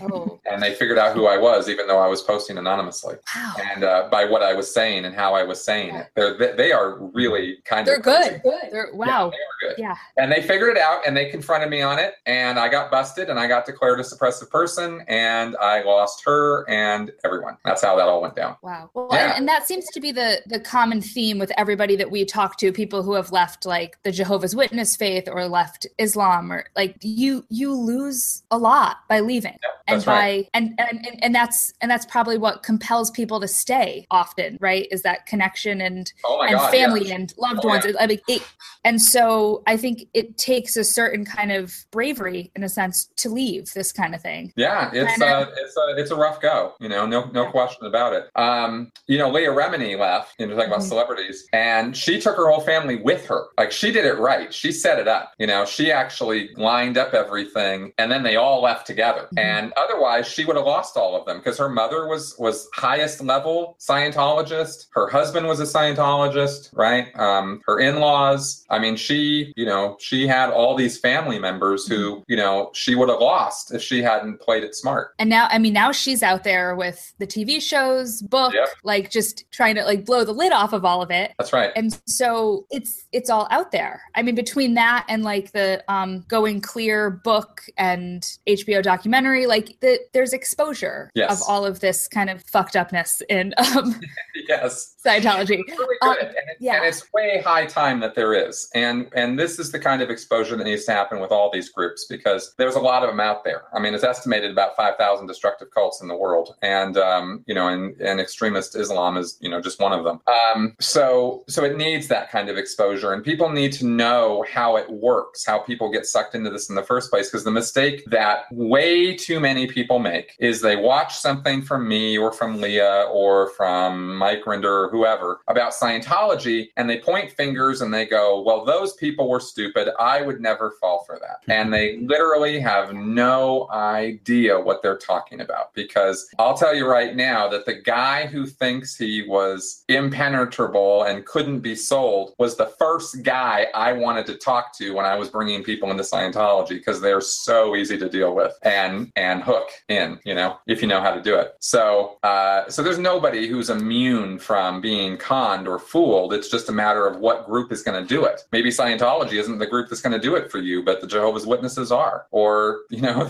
Oh, And they figured out who I was, even though I was posting anonymously. wow. And uh, by what I was saying and how I was saying it, they're, they, they are really kind They're of good. crazy. They're, Yeah, wow. they were good. Yeah. And they figured it out and they confronted me on it. And I got busted and I got declared a suppressive person and I lost her and everyone. That's how that all went down. Wow. Well, Yeah. and, and that seems to be the the common theme with everybody that we talk to, people who have left like the Jehovah's Witness faith or left Islam or like you you lose a lot by leaving. and that's by right. and, and and and that's and that's probably what compels people to stay often, right? Is that connection and Oh and God. family yeah. and loved Oh, ones. yeah. I mean, it, and so I think it takes a certain kind of bravery, in a sense, to leave this kind of thing. Yeah, it's uh, uh, it's a it's a rough go. You know, no no question about it. Um, you know, Leah Remini left. You know, talking about Mhm. celebrities, and she took her whole family with her. Like she did it right. She set it up. You know, she actually lined up everything, and then they all left together. Mhm. And otherwise, she would have lost all of them because her mother was was highest level Scientologist. Her husband was a Scientologist, right? Um, her in laws. I mean, she you know she had all these family members who you know she would have lost if she hadn't played it smart. And now, I mean, now she's out there with the TV shows, book, Yep. like just trying to like blow the lid off of all of it. That's right. And so it's it's all out there. I mean, between that and like the um, Going Clear book and HBO documentary, like the, there's exposure Yes. of all of this kind of fucked upness in um, [LAUGHS] yes. Scientology. It's really Um, good. and, it- yeah. and it's way high time that there is. And and this is the kind of exposure that needs to happen with all these groups because there's a lot of them out there. I mean, it's estimated about 5,000 destructive cults in the world. And, um, you know, and, and extremist Islam is, you know, just one of them. Um, so, so it needs that kind of exposure and people need to know how it works, how people get sucked into this in the first place. Because the mistake that way too many people make is they watch something from me or from Leah or from Mike Rinder or whoever about Scientology and they point fingers and they go, well, those people were stupid. I would never fall for that. And they literally have no idea what they're talking about. Because I'll tell you right now that the guy who thinks he was impenetrable and couldn't be sold was the first guy I wanted to talk to when I was bringing people into Scientology because they're so easy to deal with and and hook in, you know, if you know how to do it. So uh, so there's nobody who's immune from being conned or fooled. It's just a matter of what group is going to do it. Maybe Scientology isn't the group that's going to do it for you, but the Jehovah's Witnesses are, or you know,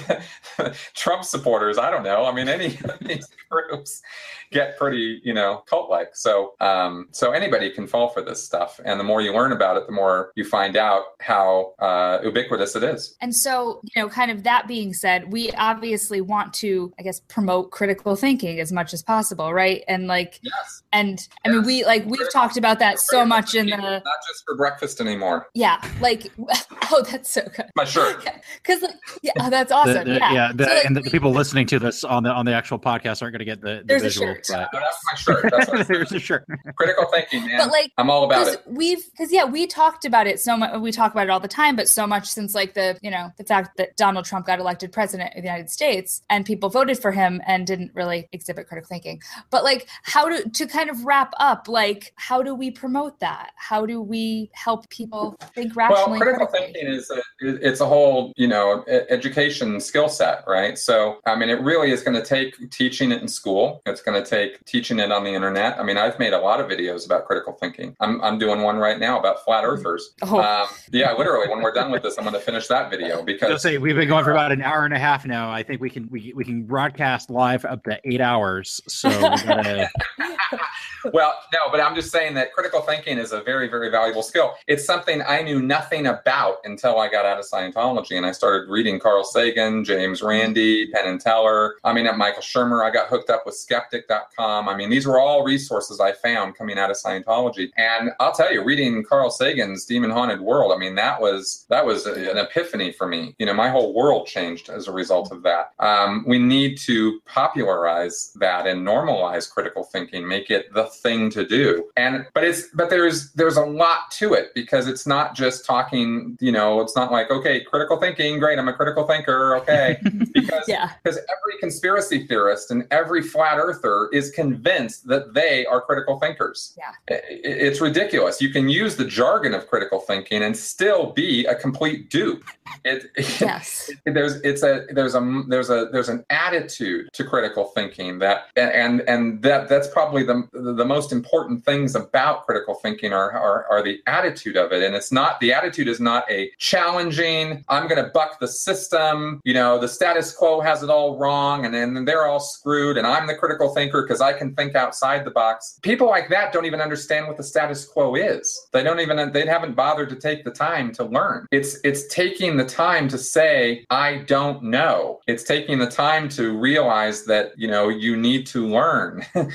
[LAUGHS] Trump supporters. I don't know. I mean, any [LAUGHS] of these groups get pretty, you know, cult-like. So, um, so anybody can fall for this stuff, and the more you learn about it, the more you find out how uh, ubiquitous it is. And so, you know, kind of that being said, we obviously want to, I guess, promote critical thinking as much as possible, right? And like, Yes. and I mean, we like we've talked about that so much in the not just for breakfast anymore. yeah, like [LAUGHS] oh, that's so good. My shirt. [LAUGHS] Because like, yeah, oh, that's awesome. the- yeah, the- So, like, and the, we- people listening to this on the on the actual podcast aren't going to get the, the There's a visual. shirt. but- No, that's my shirt. That's what [LAUGHS] There's a shirt. critical thinking, man. But like, I'm all about because it. we've because yeah we talked about it so much we talk about it all the time but so much since like the you know the fact that donald trump got elected president of the united states and people voted for him and didn't really exhibit critical thinking but like how to to kind of wrap up like how do we promote that how do we help people think rationally? Well, rationally critical critically? thinking is a, it's a whole you know education skill set, right? So I mean, it really is going to take teaching it in school. It's going to take teaching it on the internet. I mean, I've made a lot of videos about critical thinking. I'm I'm doing one right now about flat earthers. Oh. Um, yeah, literally. When we're done with this, I'm going to finish that video I'll [LAUGHS] because say we've been going for about an hour and a half now. I think we can we, we can broadcast live up to eight hours. So we gotta, [LAUGHS] [LAUGHS] well, no, but I'm just saying that critical thinking is a very, very valuable skill. It's something I knew nothing about until I got out of Scientology and I started reading Carl Sagan, James Randi, Penn and Teller. I mean, at Michael Shermer, I got hooked up with skeptic.com. I mean, these were all resources I found coming out of Scientology. And I'll tell you, reading Carl Sagan's Demon Haunted World, I mean, that was that was an epiphany for me. You know, my whole world changed as a result of that. Um, we need to popularize that and normalize critical thinking, make it the thing to do. And but it's but there's there's a lot to it because it's not just talking, you know, it's not like, okay, critical thinking, great, I'm a critical thinker, okay. [LAUGHS] Because Yeah. because every conspiracy theorist and every flat earther is convinced that they are critical thinkers. Yeah. I- i- It's ridiculous. You can use the jargon of critical thinking and still be a complete dupe. It, [LAUGHS] Yes. there's it's a there's a there's a there's an attitude to critical thinking that and and that that's probably the the most important things about critical thinking are are, are the attitude of it. And it's not the attitude is not a challenging i'm going to buck the system you know the status quo has it all wrong and then they're all screwed and i'm the critical thinker because i can think outside the box. People like that don't even understand what the status quo is. They don't even they haven't bothered to take the time to learn. It's it's taking the time to say i don't know. It's taking the time to realize that you know you need to learn [LAUGHS]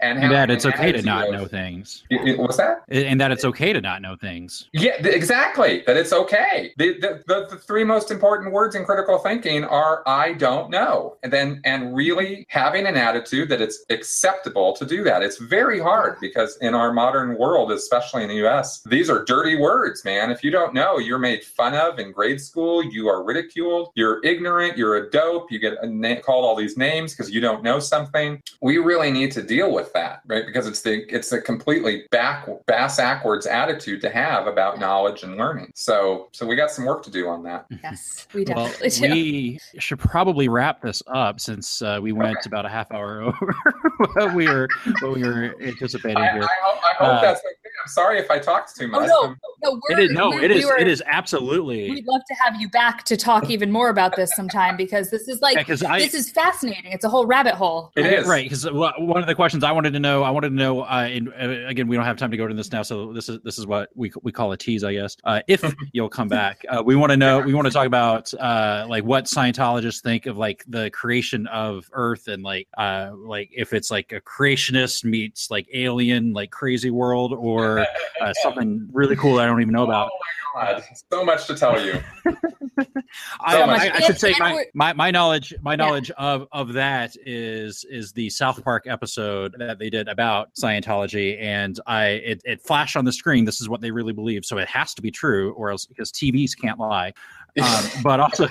and, And that it's okay to not know things. What's that And that it's okay to not know things. yeah, exactly. That it's okay. The, the, the, the three most important words in critical thinking are "I don't know," and then and really having an attitude that it's acceptable to do that. It's very hard because in our modern world, especially in the U.S., these are dirty words, man. If you don't know, you're made fun of in grade school. You are ridiculed. You're ignorant. You're a dope. You get a na- called all these names because you don't know something. We really need to deal with that, right? Because it's the it's a completely back bass backwards attitude to have about knowledge and learning. So so we got some work to do on that. Yes. [LAUGHS] We Well, do. we should probably wrap this up since uh, we went Okay. about a half hour [LAUGHS] over what we were what we were anticipating I, I here. hope, I hope Uh, that's okay. I'm sorry if I talked too much. Oh no, no, we're, It is no, we, it we is were- it is absolutely We'd love to have you back to talk [LAUGHS] even more about this sometime because this is like because I this is fascinating. It's a whole rabbit hole. It is right because one of the questions I wanted to know I wanted to know uh, and uh, again we don't have time to go into this now so this is this is what we we call a tease I guess uh, if [LAUGHS] you'll come back uh, we want to know we want to talk about uh, like what Scientologists think of like the creation of Earth and like uh, like if it's like a creationist meets like alien like crazy world or uh, [LAUGHS] something really cool that I don't even know about. Oh my god, so much to tell you. [LAUGHS] I, So much. I, I should say And- and my, my, my knowledge my knowledge of of that is is the South Park episode that they did about Scientology, and I it, it flashed on the screen. This is what they really believe, so it has to be true, or else because TVs can't lie. [LAUGHS] Um, but also,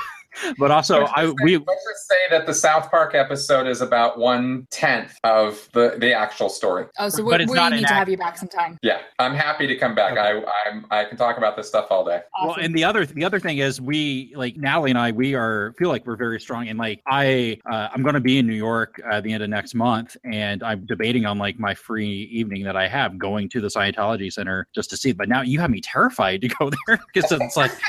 but also, Let's I just say- we let's just say that the South Park episode is about one tenth of the the actual story. Oh, so But we, it's we not need an to act- have you back sometime. Yeah, I'm happy to come back. Okay. I I'm, I can talk about this stuff all day. Well, and the other the other thing is we like Natalie and I we are feel like we're very strong and like I uh, I'm going to be in New York uh, at the end of next month and I'm debating on like my free evening that I have going to the Scientology Center just to see. But now you have me terrified to go [LAUGHS] there because it's like 'cause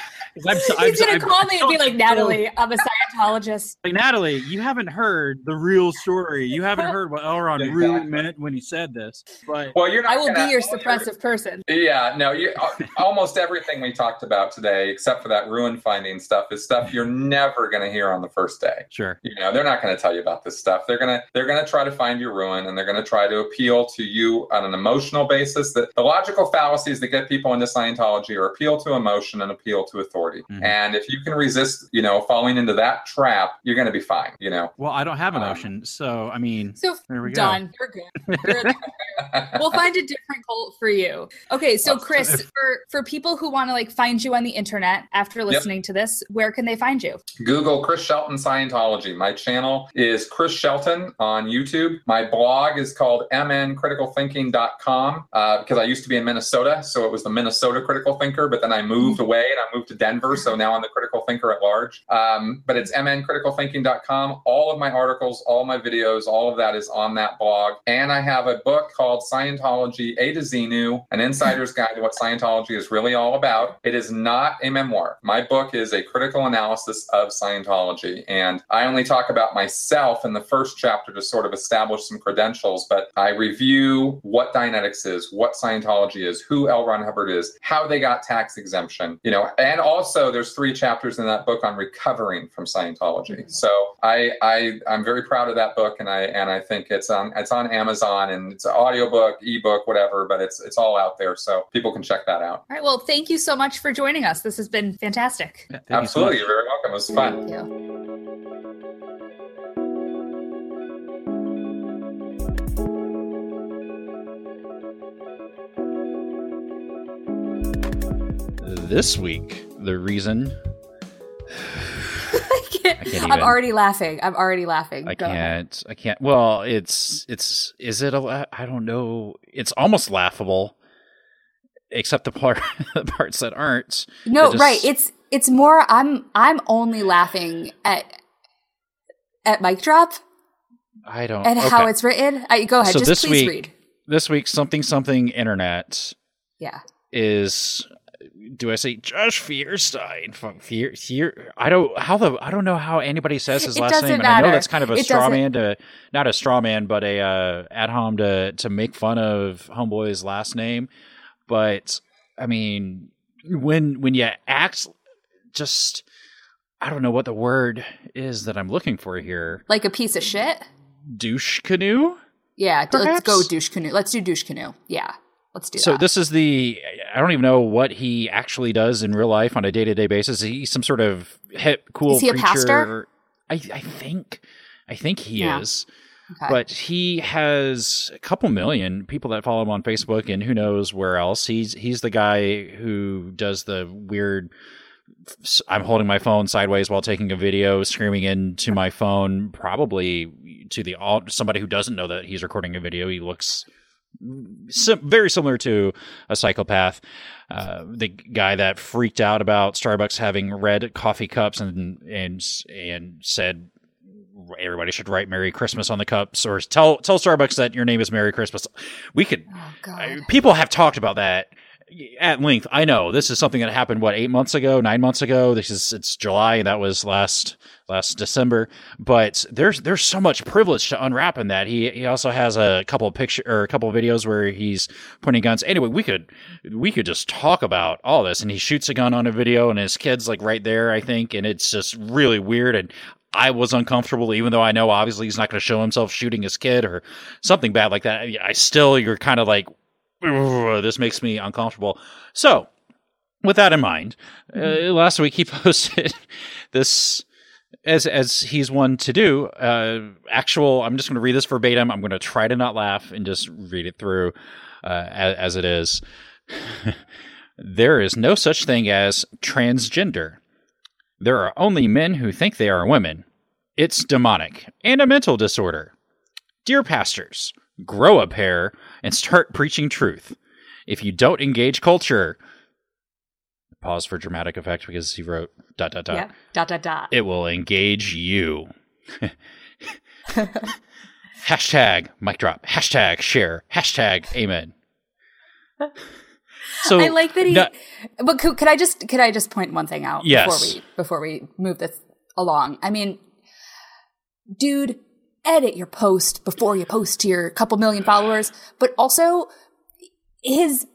I'm, so- [LAUGHS] I'm, He's gonna I'm call me and be like, Natalie, I'm a Scientologist. like Natalie, you haven't heard the real story. You haven't [LAUGHS] heard what L. Ron really meant when he said this. But Well, you're not. I will gonna- be your suppressive person. Yeah, no, you uh, almost everything we talked about today, except for that ruin finding stuff, is stuff you're never going to hear on the first day. sure, You know, they're not going to tell you about this stuff. They're gonna they're gonna try to find your ruin, and they're going to try to appeal to you on an emotional basis. That the logical fallacies that get people into Scientology are appeal to emotion and appeal to authority. Mhm. And if you can resist, you know, falling into that trap, you're going to be fine. You know. well, I don't have Um, emotion, so I mean, So there we go. done. You're good. You're- [LAUGHS] we'll find a different cult for you. Okay, so Awesome. Chris, for for people who want to like find you on the internet after listening to this, where can they find you? Google Chris Shelton Scientology. My channel is Chris Shelton on YouTube. My blog is called mncriticalthinking.com uh, because I used to be in Minnesota, so it was the Minnesota Critical Thinker, but then I moved away and I moved to Denver, so now I'm the Critical Thinker at large. Um, but it's mncriticalthinking.com. All of my articles, all my videos, all of that is on that blog. And I have a book called Scientology A to Xenu, an insider's guide to what Scientology is really all about. It is not a memoir. My book is a critical analysis of Scientology. And I only talk about myself in the first chapter to sort of establish some credentials, but I review what Dianetics is, what Scientology is, who L. Ron Hubbard is, how they got tax exemption, you know, and also there's three chapters in that book on recovering from Scientology. Mm-hmm. So I, I I'm very proud of that book and I and I think it's on it's on Amazon and it's an audiobook, ebook, whatever, but it's it's all out there. So people can check that out. All right. Well, thank you so much for joining us. This has been fantastic. Yeah, thank you so Absolutely. You're very welcome. It was fun. Thank you. This week, the reason [LAUGHS] I can't, I can't I'm already laughing. I'm already laughing. I Go can't. I can't. Well, it's it's. Is it a I don't know. It's almost laughable, except the part [LAUGHS] the parts that aren't. No, just- right. It's it's more. I'm I'm only laughing at at mic drop I don't. and how it's written. I, go ahead. So just this please week- read. this week something something internet Yeah. is. Do I say Josh Feuerstein? Fuck, Fier, Fier, I don't how the I don't know how anybody says his It last name, and I know that's kind of a It straw doesn't- man to not a straw man, but a uh, ad hom to to make fun of Homeboy's last name. But I mean, when when you act just I don't know what the word is that I'm looking for here. Like a piece of shit. Douche canoe. Yeah. d- Let's go douche canoe. Let's do douche canoe. Yeah. Let's do So that. this is the I don't even know what he actually does in real life on a day to day basis. He's some sort of hip, cool Is he a pastor? I I think I think he Yeah. is. Okay. But he has a couple million people that follow him on Facebook, and who knows where else. He's he's the guy who does the weird. I'm holding my phone sideways while taking a video, screaming into my phone, probably to the somebody who doesn't know that he's recording a video. He looks sim- very similar to a psychopath. Uh, the guy that freaked out about Starbucks having red coffee cups and and and said everybody should write Merry Christmas on the cups or tell tell Starbucks that your name is Merry Christmas. We could oh. I- people have talked about that at length. I know this is something that happened what eight months ago, nine months ago. This is it's July, and that was last last December. But there's there's so much privilege to unwrap in that. He he also has a couple of picture or a couple of videos where he's pointing guns. Anyway, we could we could just talk about all this. And he shoots a gun on a video, and his kid's like right there, I think, and it's just really weird and. I was uncomfortable, even though I know obviously he's not going to show himself shooting his kid or something bad like that. I still, you're kind of like, this makes me uncomfortable. So, with that in mind, uh, last week he [LAUGHS] posted this as as he's one to do. Uh, actual, I'm just going to read this verbatim. I'm going to try to not laugh and just read it through uh, as, as it is. [LAUGHS] there is no such thing as transgender. There are only men who think they are women. It's demonic and a mental disorder. Dear pastors, grow a pair and start preaching truth. If you don't engage culture, pause for dramatic effect because he wrote dot dot dot. yeah. Dot dot dot. It will engage you. [LAUGHS] Hashtag mic drop. Hashtag share. Hashtag amen. [LAUGHS] So I like that he. no- but could, could I just could I just point one thing out Yes. before we before we move this along? I mean, dude, edit your post before you post to your couple million followers, but also his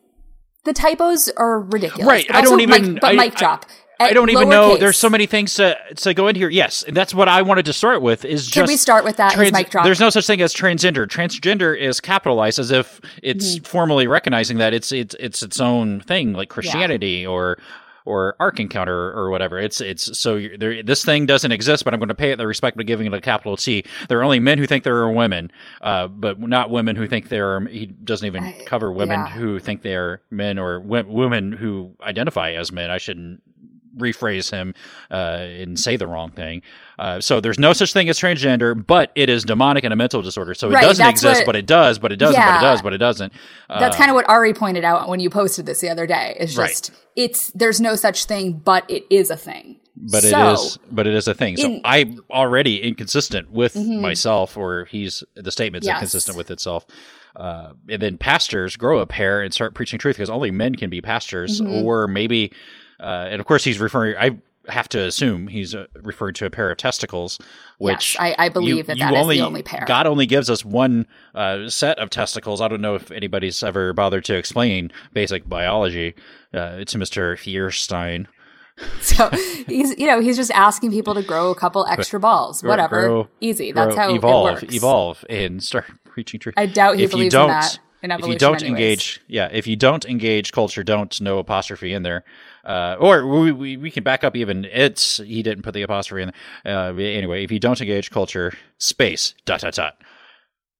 the typos are ridiculous. Right, But I don't even- mic, but I- mic drop. I At don't even know. lowercase. There's so many things to to go in here. Yes, and that's what I wanted to start with. Is Can just we start with that? Trans- mic drop. There's no such thing as transgender. Transgender is capitalized as if it's Mm-hmm. formally recognizing that it's it's it's its own thing, like Christianity or or Ark Encounter or whatever. It's it's so there, this thing doesn't exist, but I'm going to pay it the respect by giving it a capital T. There are only men who think there are women, uh, but not women who think there are. He doesn't even cover women yeah. who think they are men or w- women who identify as men. I shouldn't rephrase him uh, and say the wrong thing. Uh, so there's no such thing as transgender, but it is demonic and a mental disorder. So it Right, doesn't exist, what- but it does, but it doesn't, but it does, but it doesn't. Uh, That's kind of what Ari pointed out when you posted this the other day. It's Right. just it's there's no such thing, but it is a thing. but So- it is but it is a thing. So In- I'm already inconsistent with Mhm. myself, or he's the statement's Yes. inconsistent with itself. Uh, and then pastors grow a pair and start preaching truth because only men can be pastors, Mhm. or maybe, uh, and of course he's referring. I have to assume he's uh, referring to a pair of testicles, which yes, I, I believe you- that you that is only, the only pair. God only gives us one uh, set of testicles. I don't know if anybody's ever bothered to explain basic biology uh, to Mister Feuerstein. [LAUGHS] So he's you know he's just asking people to grow a couple extra balls, whatever, grow- easy. That's how evolve, it works. evolve, and start [LAUGHS] preaching truth. I doubt he if you believes don't, in that in if you don't anyways. engage, yeah, if you don't engage culture, don't no apostrophe in there. Uh, or we, we we can back up even it's he didn't put the apostrophe in. there. Uh, anyway, if you don't engage culture, space dot dot dot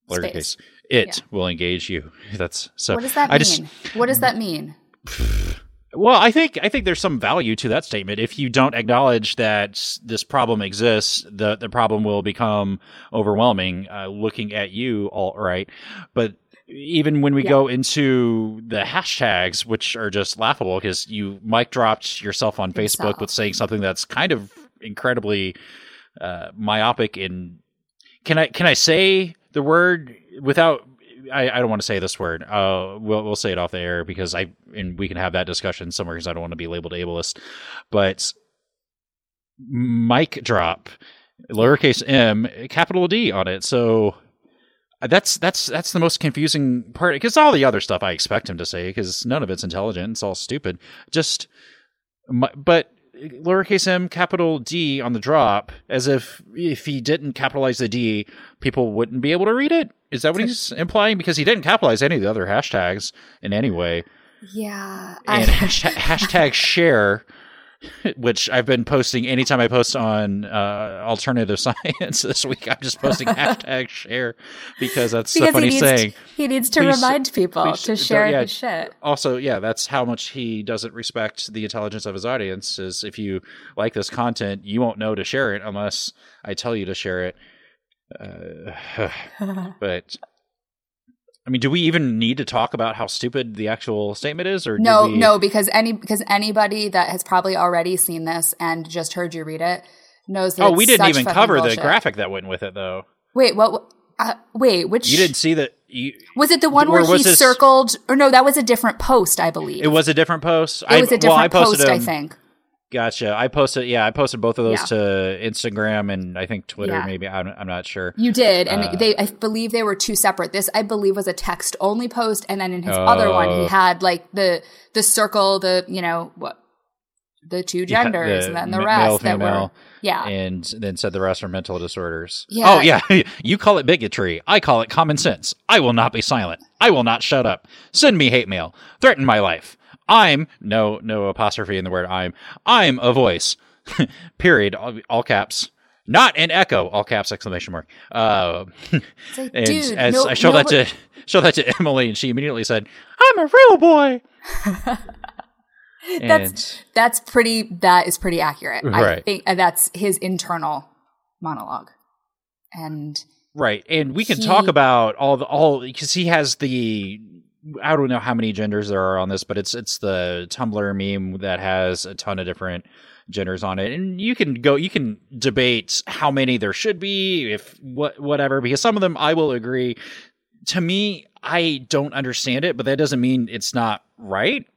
Space. it will engage you. [LAUGHS] That's so. what does that I mean? just what does that mean? [SIGHS] well, I think I think there's some value to that statement. If you don't acknowledge that this problem exists, the the problem will become overwhelming. Uh, looking at you, all right, but even when we Yeah. go into the hashtags, which are just laughable because you mic dropped yourself on Facebook with saying something that's kind of incredibly uh, myopic In can I can I say the word without I, I don't want to say this word. Uh, we'll we'll say it off the air because I and we can have that discussion somewhere because I don't want to be labeled ableist. But mic drop, lowercase m, capital D on it. So Uh, that's that's that's the most confusing part because all the other stuff I expect him to say because none of it's intelligent. It's all stupid. Just mi- but lowercase m capital D on the drop as if if he didn't capitalize the D, people wouldn't be able to read it. Is that what he's implying? Because he didn't capitalize any of the other hashtags in any way. Yeah, And I, hashtag, hashtag share, [LAUGHS] which I've been posting anytime I post on uh, alternative [LAUGHS] science this week. I'm just posting [LAUGHS] hashtag share because that's because a funny he saying. to, he needs to remind people to share yeah. his shit. also yeah that's how much he doesn't respect the intelligence of his audience is if you like this content you won't know to share it unless i tell you to share it uh, [SIGHS] but i mean do we even need to talk about how stupid the actual statement is or No, we, no, because any because anybody that has probably already seen this and just heard you read it knows that. oh we didn't even cover the graphic that went with it though Wait, what? Uh, wait, which you didn't see that you, was it? The one where he this- circled? Or no, that was a different post, I believe. it was a different post It was a different I post, I think. Gotcha i posted yeah i posted both of those Yeah. to instagram and i think twitter Yeah. maybe I'm, I'm not sure You did, and Uh, they I believe they were two separate. This I believe was a text only post, and then in his other one, he had like the the circle, the you know what, the two Yeah, genders, the and then the ma- rest male, that were yeah. and then said the rest are mental disorders. Yeah. Oh yeah, [LAUGHS] you call it bigotry. I call it common sense. I will not be silent. I will not shut up. Send me hate mail. Threaten my life. I'm no no apostrophe in the word I'm. I'm a voice. [LAUGHS] Period. All, all caps. Not an echo. All caps exclamation mark. Uh, like, [LAUGHS] and dude, as no- I showed that to [LAUGHS] showed that to Emily, and she immediately said, "I'm a real boy." that's that's pretty. That is pretty accurate. I think uh, that's his internal monologue, and Right, and we can He- talk about all the all because he has the I don't know how many genders there are on this, but it's it's the Tumblr meme that has a ton of different genders on it, and you can go you can debate how many there should be, if what whatever, because some of them I will agree. To me, I don't understand it, but that doesn't mean it's not right.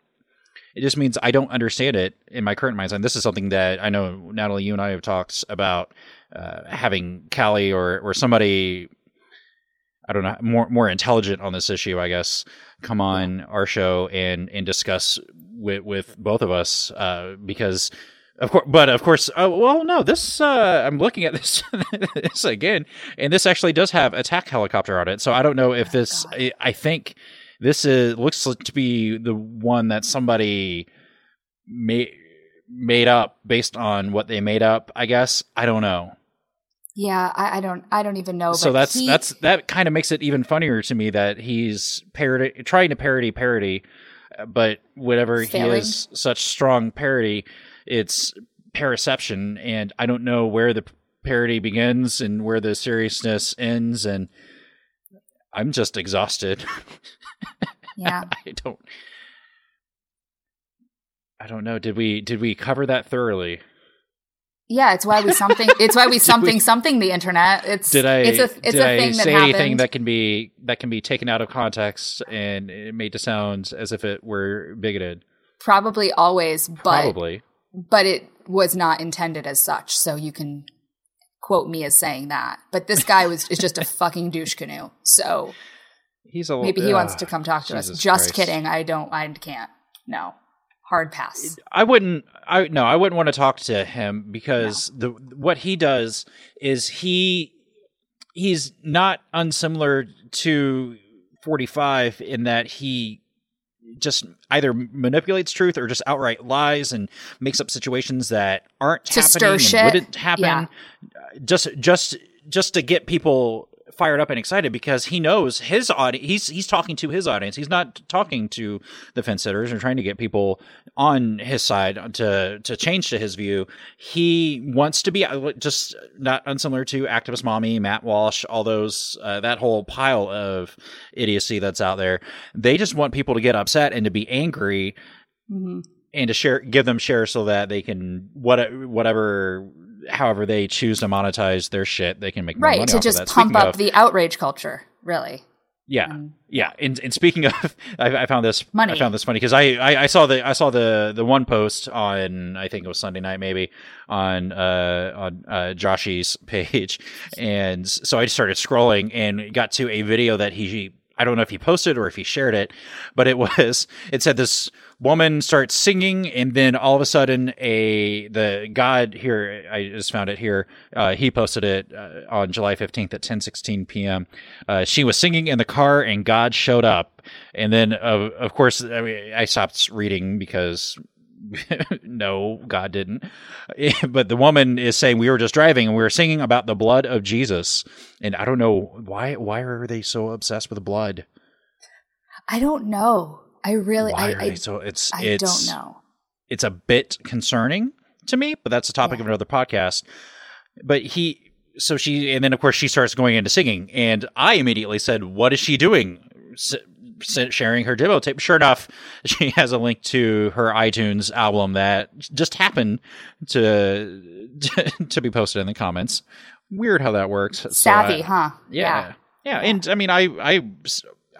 It just means I don't understand it in my current mindset. And this is something that I know Natalie, you and I have talked about uh, having Callie or or somebody I don't know more more intelligent on this issue, I guess, come on our show and and discuss with with both of us uh, because of course, but of course, uh, well, no, this uh, I'm looking at this [LAUGHS] this again, and this actually does have attack helicopter on it. So I don't know if this. I, I think this is looks to be the one that somebody made made up based on what they made up. I guess I don't know. Yeah, I, I don't, I don't even know. so that's he- that's that kind of makes it even funnier to me that he's parody trying to parody parody but whatever he Failing. is such strong parody it's paraception and i don't know where the parody begins and where the seriousness ends and i'm just exhausted [LAUGHS] yeah. i don't i don't know did we did we cover that thoroughly Yeah, it's why we something. It's why [LAUGHS] we something something the internet. It's Did I It's a it's did a I thing that say happened. anything that can be that can be taken out of context and made to sound as if it were bigoted? Probably always, but Probably. but it was not intended as such. So you can quote me as saying that. But this guy was is just a [LAUGHS] fucking douche canoe. So He's a maybe he wants to come talk to us. Just Christ. kidding. I don't. I can't. No. Hard pass. I wouldn't. I no. I wouldn't want to talk to him because the what he does is he he's not unsimilar to forty five in that he just either manipulates truth or just outright lies and makes up situations that aren't To happening stir and shit. wouldn't happen Yeah. just just just to get people fired up and excited because he knows his audience he's he's talking to his audience. He's not talking to the fence sitters or trying to get people on his side to to change to his view. He wants to be uh, just not unsimilar to activist mommy matt walsh all those uh, that whole pile of idiocy that's out there. They just want people to get upset and to be angry Mhm. and to share give them share so that they can what whatever however they choose to monetize their shit they can make Right money to just pump up of- the outrage culture. Really. yeah Mm. yeah and, and speaking of [LAUGHS] I, I found this Money. I found this funny because I, I I saw the I saw the the one post on I think it was Sunday night maybe on uh on uh Joshy's [LAUGHS] page and so I just started scrolling and got to a video that he I don't know if he posted or if he shared it, but it [LAUGHS] was it said this woman starts singing and then all of a sudden a the god here I just found it here uh, he posted it uh, on July 15th at 10:16 p.m. Uh, she was singing in the car and God showed up and then uh, of course I, mean, I stopped reading because [LAUGHS] no, God didn't. [LAUGHS] But the woman is saying we were just driving and we were singing about the blood of Jesus. And I don't know why why are they so obsessed with blood? I don't know. I really. Why I. are I, they so it's I it's don't know. it's a bit concerning to me, but that's the topic Yeah. of another podcast. But he so she and then of course she starts going into singing and I immediately said, "What is she doing?" Sharing her demo tape. Sure enough, [LAUGHS] she has a link to her iTunes album that just happened to [LAUGHS] to be posted in the comments. Weird how that works. So Savvy, I- huh? yeah. yeah, And I mean, I I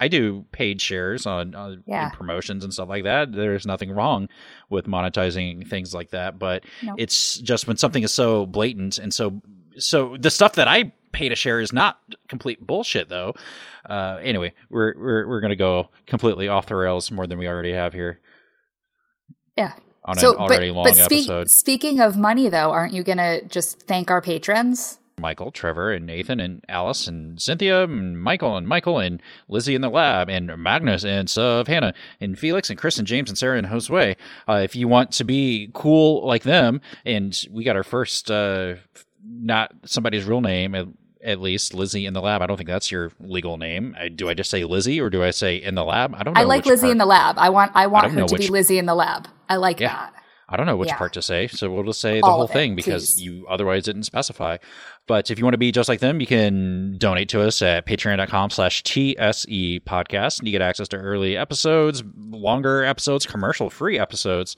I do paid shares on, on Yeah. promotions and stuff like that. There's nothing wrong with monetizing things like that, but No. it's just when something is so blatant and so so the stuff that I pay to share is not complete bullshit though. Uh, anyway, we're we're we're gonna go completely off the rails more than we already have here Yeah. on so, an already but, long but episode. speaking of money, though, aren't you gonna just thank our patrons? Michael, Trevor, and Nathan, and Alice, and Cynthia, and Michael, and Michael, and Lizzie in the lab, and Magnus, and Suv, Hannah, and Felix, and Chris, and James, and Sarah, and Josue. Uh, if you want to be cool like them, and we got our first, uh, not somebody's real name, at, least Lizzie in the lab. I don't think that's your legal name. I, do I just say Lizzie, or do I say in the lab? I don't know. I like Lizzie part- in the lab. I want. I want don't her to be Lizzie in the lab. I like Yeah. that. I don't know which Yeah. part to say, so we'll just say the All whole it, thing because please. you otherwise didn't specify. But if you want to be just like them, you can donate to us at patreon.com slash TSE podcast. And you get access to early episodes, longer episodes, commercial free episodes.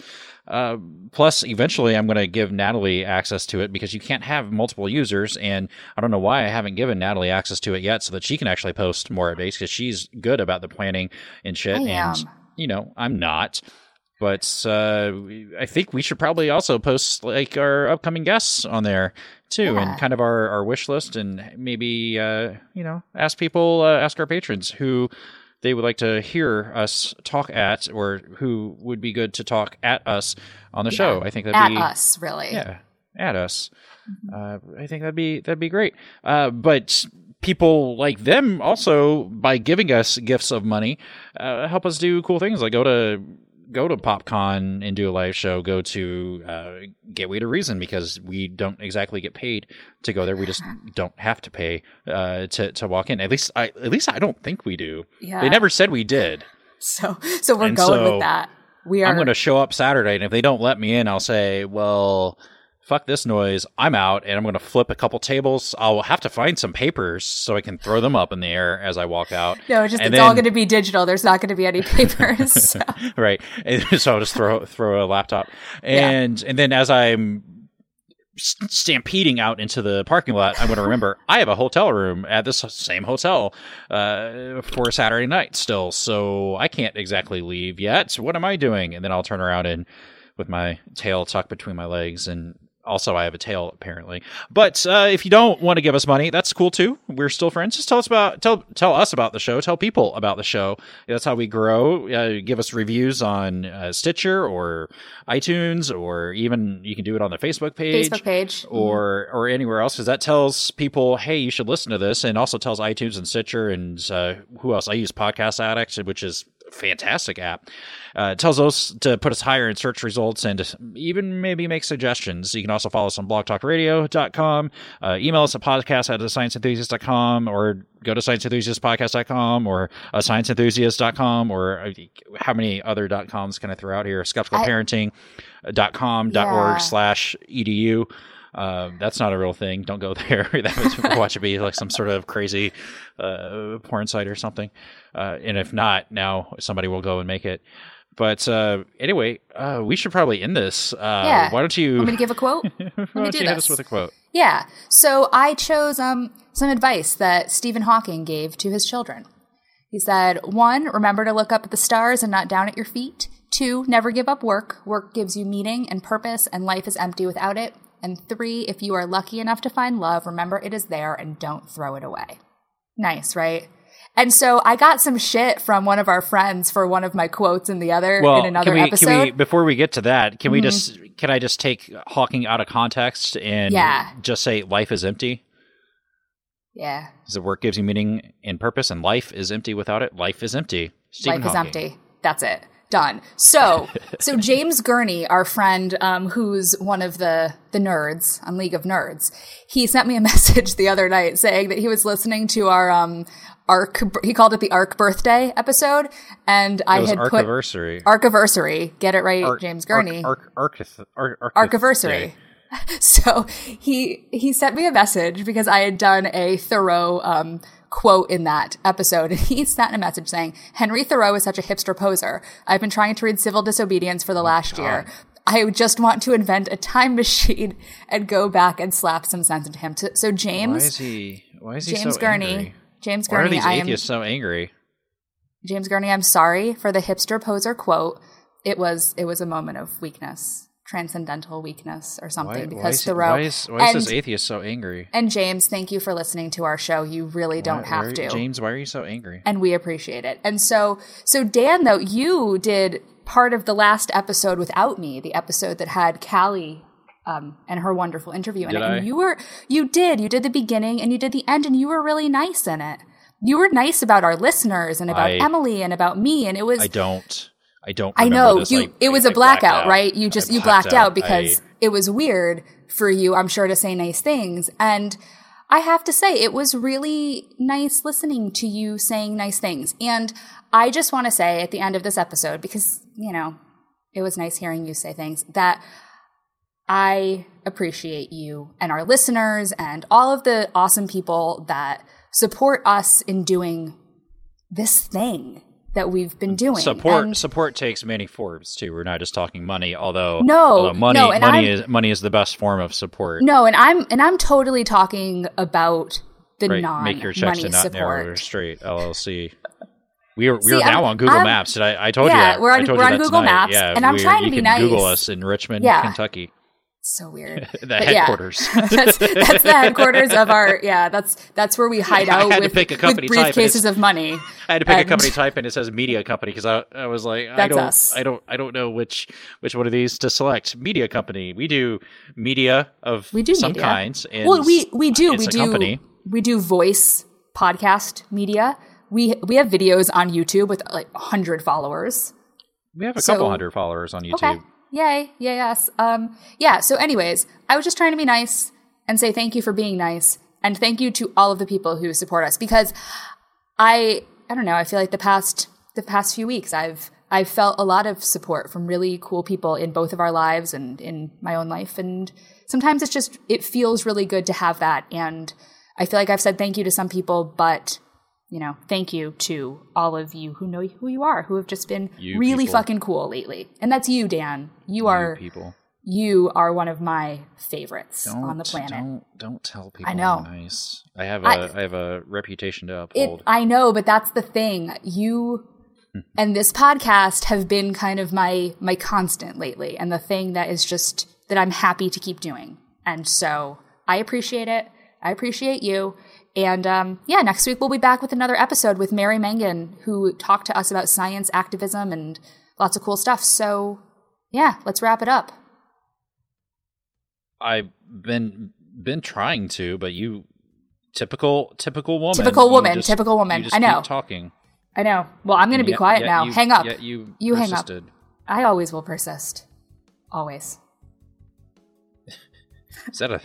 Uh, plus, eventually, I'm going to give Natalie access to it because you can't have multiple users. And I don't know why I haven't given Natalie access to it yet so that she can actually post more updates because she's good about the planning and shit. I and, am. you know, I'm not but uh, I think we should probably also post like our upcoming guests on there too, Yeah. and kind of our, our wish list, and maybe uh, you know ask people, uh, ask our patrons who they would like to hear us talk at, or who would be good to talk at us on the show. I think that'd At be us, really. yeah, at us. Uh, I think that'd be that'd be great. Uh, but people like them also by giving us gifts of money uh, help us do cool things like go to go to PopCon and do a live show. Go to uh, Gateway to Reason because we don't exactly get paid to go there. We just [LAUGHS] don't have to pay uh, to to walk in. At least I at least I don't think we do. Yeah. They never said we did. So, so we're And going so, with that. We are. I'm going to show up Saturday, and if they don't let me in, I'll say, well, fuck this noise. I'm out, and I'm going to flip a couple tables. I'll have to find some papers so I can throw them up in the air as I walk out. no, just and it's all going to be digital. There's not going to be any papers. [LAUGHS] so. right. And [LAUGHS] so I'll just throw throw a laptop, and and then as I'm stampeding out into the parking lot, I'm going to remember I have a hotel room at this same hotel uh, for Saturday night still, so I can't exactly leave yet. So what am I doing? And then I'll turn around and with my tail tucked between my legs and also I have a tail apparently. But uh, if you don't want to give us money, that's cool too. We're still friends. Just tell us about tell tell us about the show. Tell people about the show. That's how we grow. Uh, give us reviews on uh, Stitcher or iTunes, or even you can do it on the Facebook page, Facebook page. or or anywhere else because that tells people, hey, you should listen to this, and also tells iTunes and Stitcher and uh, who else? I use Podcast Addict, which is fantastic app. Uh, it tells us to put us higher in search results and even maybe make suggestions. You can also follow us on blogtalkradio.com, uh, email us at podcast at scienceenthusiast.com, or go to scienceenthusiastpodcast.com or uh, scienceenthusiast.com, or uh, how many other dot coms can I throw out here? Skepticalparenting.com, dot org Yeah. slash edu. Um, that's not a real thing. Don't go [LAUGHS] there. [LAUGHS] that would watch it be like some sort of crazy uh, porn site or something. Uh, and if not, now somebody will go and make it. But uh, anyway, uh, we should probably end this. Uh, Yeah. Why don't you? I'm going to give a quote? [LAUGHS] why don't do you hit us with a quote? Yeah. So I chose um, some advice that Stephen Hawking gave to his children. He said, one, remember to look up at the stars and not down at your feet. Two, never give up work. Work gives you meaning and purpose, and life is empty without it. And three, if you are lucky enough to find love, remember it is there and don't throw it away. Nice, right? And so I got some shit from one of our friends for one of my quotes in the other Well, in another can we, episode. Mm-hmm. can we before we get to that? Can we just can I just take Hawking out of context and Yeah. just say life is empty? yeah. Because the work gives you meaning and purpose, and life is empty without it. Life is empty. Stephen life is empty. That's it. Done. So, [LAUGHS] so James Gurney, our friend, um, who's one of the the nerds on League of Nerds, he sent me a [LAUGHS] message the other night saying that he was listening to our um arc. He called it the arc birthday episode, and I had put archiversary. Get it right, Arc- James Gurney. Arc, arc, arc, arc, Archiversary. [LAUGHS] So he he sent me a message because I had done a thorough um, quote in that episode, [LAUGHS] and he sent a message saying, "Henry Thoreau is such a hipster poser. I've been trying to read Civil Disobedience for the oh, last year. I just want to invent a time [LAUGHS] machine and go back and slap some sense into him." So Why James is he? Why is he James so Gurney, angry? James Why are Gurney, these I am atheists so angry? James Gurney. I'm sorry for the hipster poser quote. It was it was a moment of weakness, transcendental weakness, or something. Why, because why is, Thoreau why is, why is this atheist so angry? And James, thank you for listening to our show. You really don't Why- have to. James, why are you so angry? And we appreciate it. And so so Dan though, you did part of the last episode without me, the episode that had Callie um, and her wonderful interview in Did it. I? And you were you did. You did the beginning and you did the end and you were really nice in it. You were nice about our listeners and about I- Emily and about me and it was I don't. I don't. I know this. you. I- it was I a blackout, out. right? You just you blacked out I- because it was weird for you. I'm sure to say nice things, and I have to say it was really nice listening to you saying nice things. And I just want to say at the end of this episode, because you know it was nice hearing you say things that I appreciate you and our listeners and all of the awesome people that support us in doing this thing that we've been doing. support And- support takes many forms too. We're not just talking money, although No, although money no, money I'm- is money is the best form of support. No, and I'm and I'm totally talking about the right? non Make your checks money to not narrow straight LLC. We are we See, are now I'm- on Google I'm- Maps. And I, I told you Yeah, that. we're on- we're you on Google tonight. Maps, yeah, and I'm trying to you be can nice. Google us in Richmond, Yeah. Kentucky, So weird. [LAUGHS] the But yeah. headquarters. [LAUGHS] that's that's the headquarters of our yeah. That's that's where we hide out with, pick a with briefcases of money. I had to pick a company type and it says media company because I, I was like I don't us. I don't I don't know which which one of these to select. Media company. We do media of We do some media. kinds. And well, we we do we do company. we do voice podcast media. We we have videos on YouTube with like hundred followers. we have a so- couple hundred followers on YouTube. Okay. Yay. Yeah, yes. Um, yeah. So, anyways, I was just trying to be nice and say thank you for being nice. And thank you to all of the people who support us because I, I don't know, I feel like the past, the past few weeks, I've, I've felt a lot of support from really cool people in both of our lives and in my own life. And sometimes it's just, it feels really good to have that. And I feel like I've said thank you to some people, but you know, thank you to all of you who know who you are, who have just been You really people. fucking cool lately. And that's you, Dan. You You are people. you are one of my favorites Don't, on the planet. Don't don't tell people I know. Nice. I have a I- I, have a reputation to It, uphold. I know, but that's the thing. You mm-hmm. and this podcast have been kind of my my constant lately, and the thing that is just that I'm happy to keep doing. And so I appreciate it. I appreciate you. And um, yeah, next week we'll be back with another episode with Mary Mangan, who talked to us about science activism and lots of cool stuff. So yeah, let's wrap it up. I've been been trying to, but you typical typical woman. Typical woman, just- typical woman. I know. talking. I know. Well, I'm going to be Yet- quiet yet now. you- hang up. you You hang up. I always will persist. Always. [LAUGHS] Is that a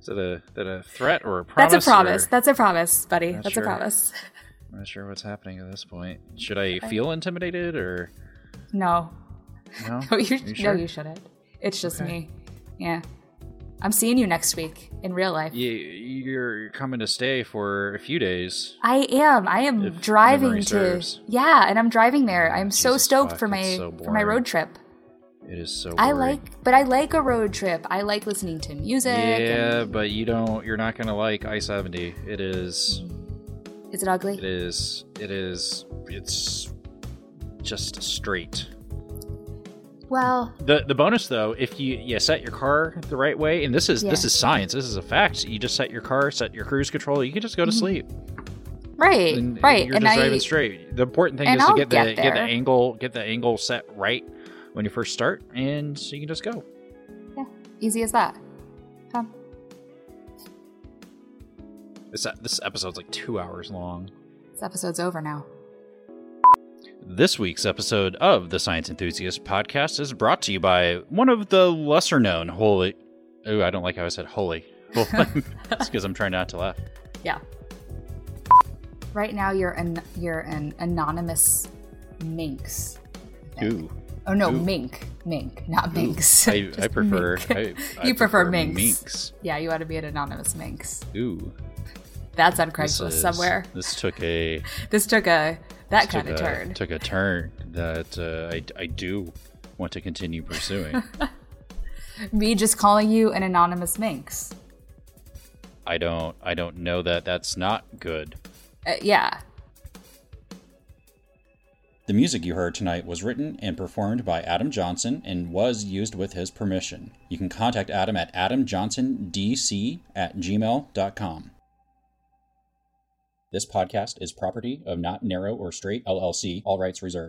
is that a that a threat or a promise? That's a promise. or- That's a promise, buddy. That's [LAUGHS] sure. a promise. I'm not sure what's happening at this point. Should I feel intimidated or No. no? [LAUGHS] No, you, you no, you shouldn't. It's just Okay. me. Yeah. I'm seeing you next week in real life. You, you're coming to stay for a few days. I am. I am driving to serves. Yeah, and I'm driving there. I'm oh, so stoked fuck, for my so for my road trip. It is so. I like but I like a road trip. I like listening to music. Yeah, and- but you don't. You're not gonna like I seventy. It is. is it ugly? It is. It is. It's just straight. Well, The the bonus though, if you you set your car the right way, and this is this is science. This is a fact. You just set your car, set your cruise control. You can just go to sleep. right, and, Mm-hmm. right. You're and just I driving straight. The important thing is to I'll get the get get, the angle get the angle set right when you first start, and so you can just go. yeah, easy as that. Huh. This uh, this episode's like two hours long. This episode's over now. This week's episode of the Science Enthusiast podcast is brought to you by one of the lesser known holy. Oh, I don't like how I said holy. [LAUGHS] It's [LAUGHS] because I'm trying not to laugh. Yeah. Right now, you're an you're an anonymous minx. Ooh. Oh no, Ooh. mink, mink, not minks. I, [LAUGHS] I prefer. mink. I, [LAUGHS] I you prefer, minks. minx. Yeah, you ought to be an anonymous minx. Ooh. That's on this Craigslist is- somewhere. This took a [LAUGHS] This took a that kind of a- turn. Took a turn that uh, I, I do want to continue pursuing. Me just calling you an anonymous minx. I don't I don't know that that's not good. Uh, yeah. The music you heard tonight was written and performed by Adam Johnson and was used with his permission. You can contact Adam at adamjohnsondc at gmail.com. This podcast is property of Not Narrow or Straight LLC, all rights reserved.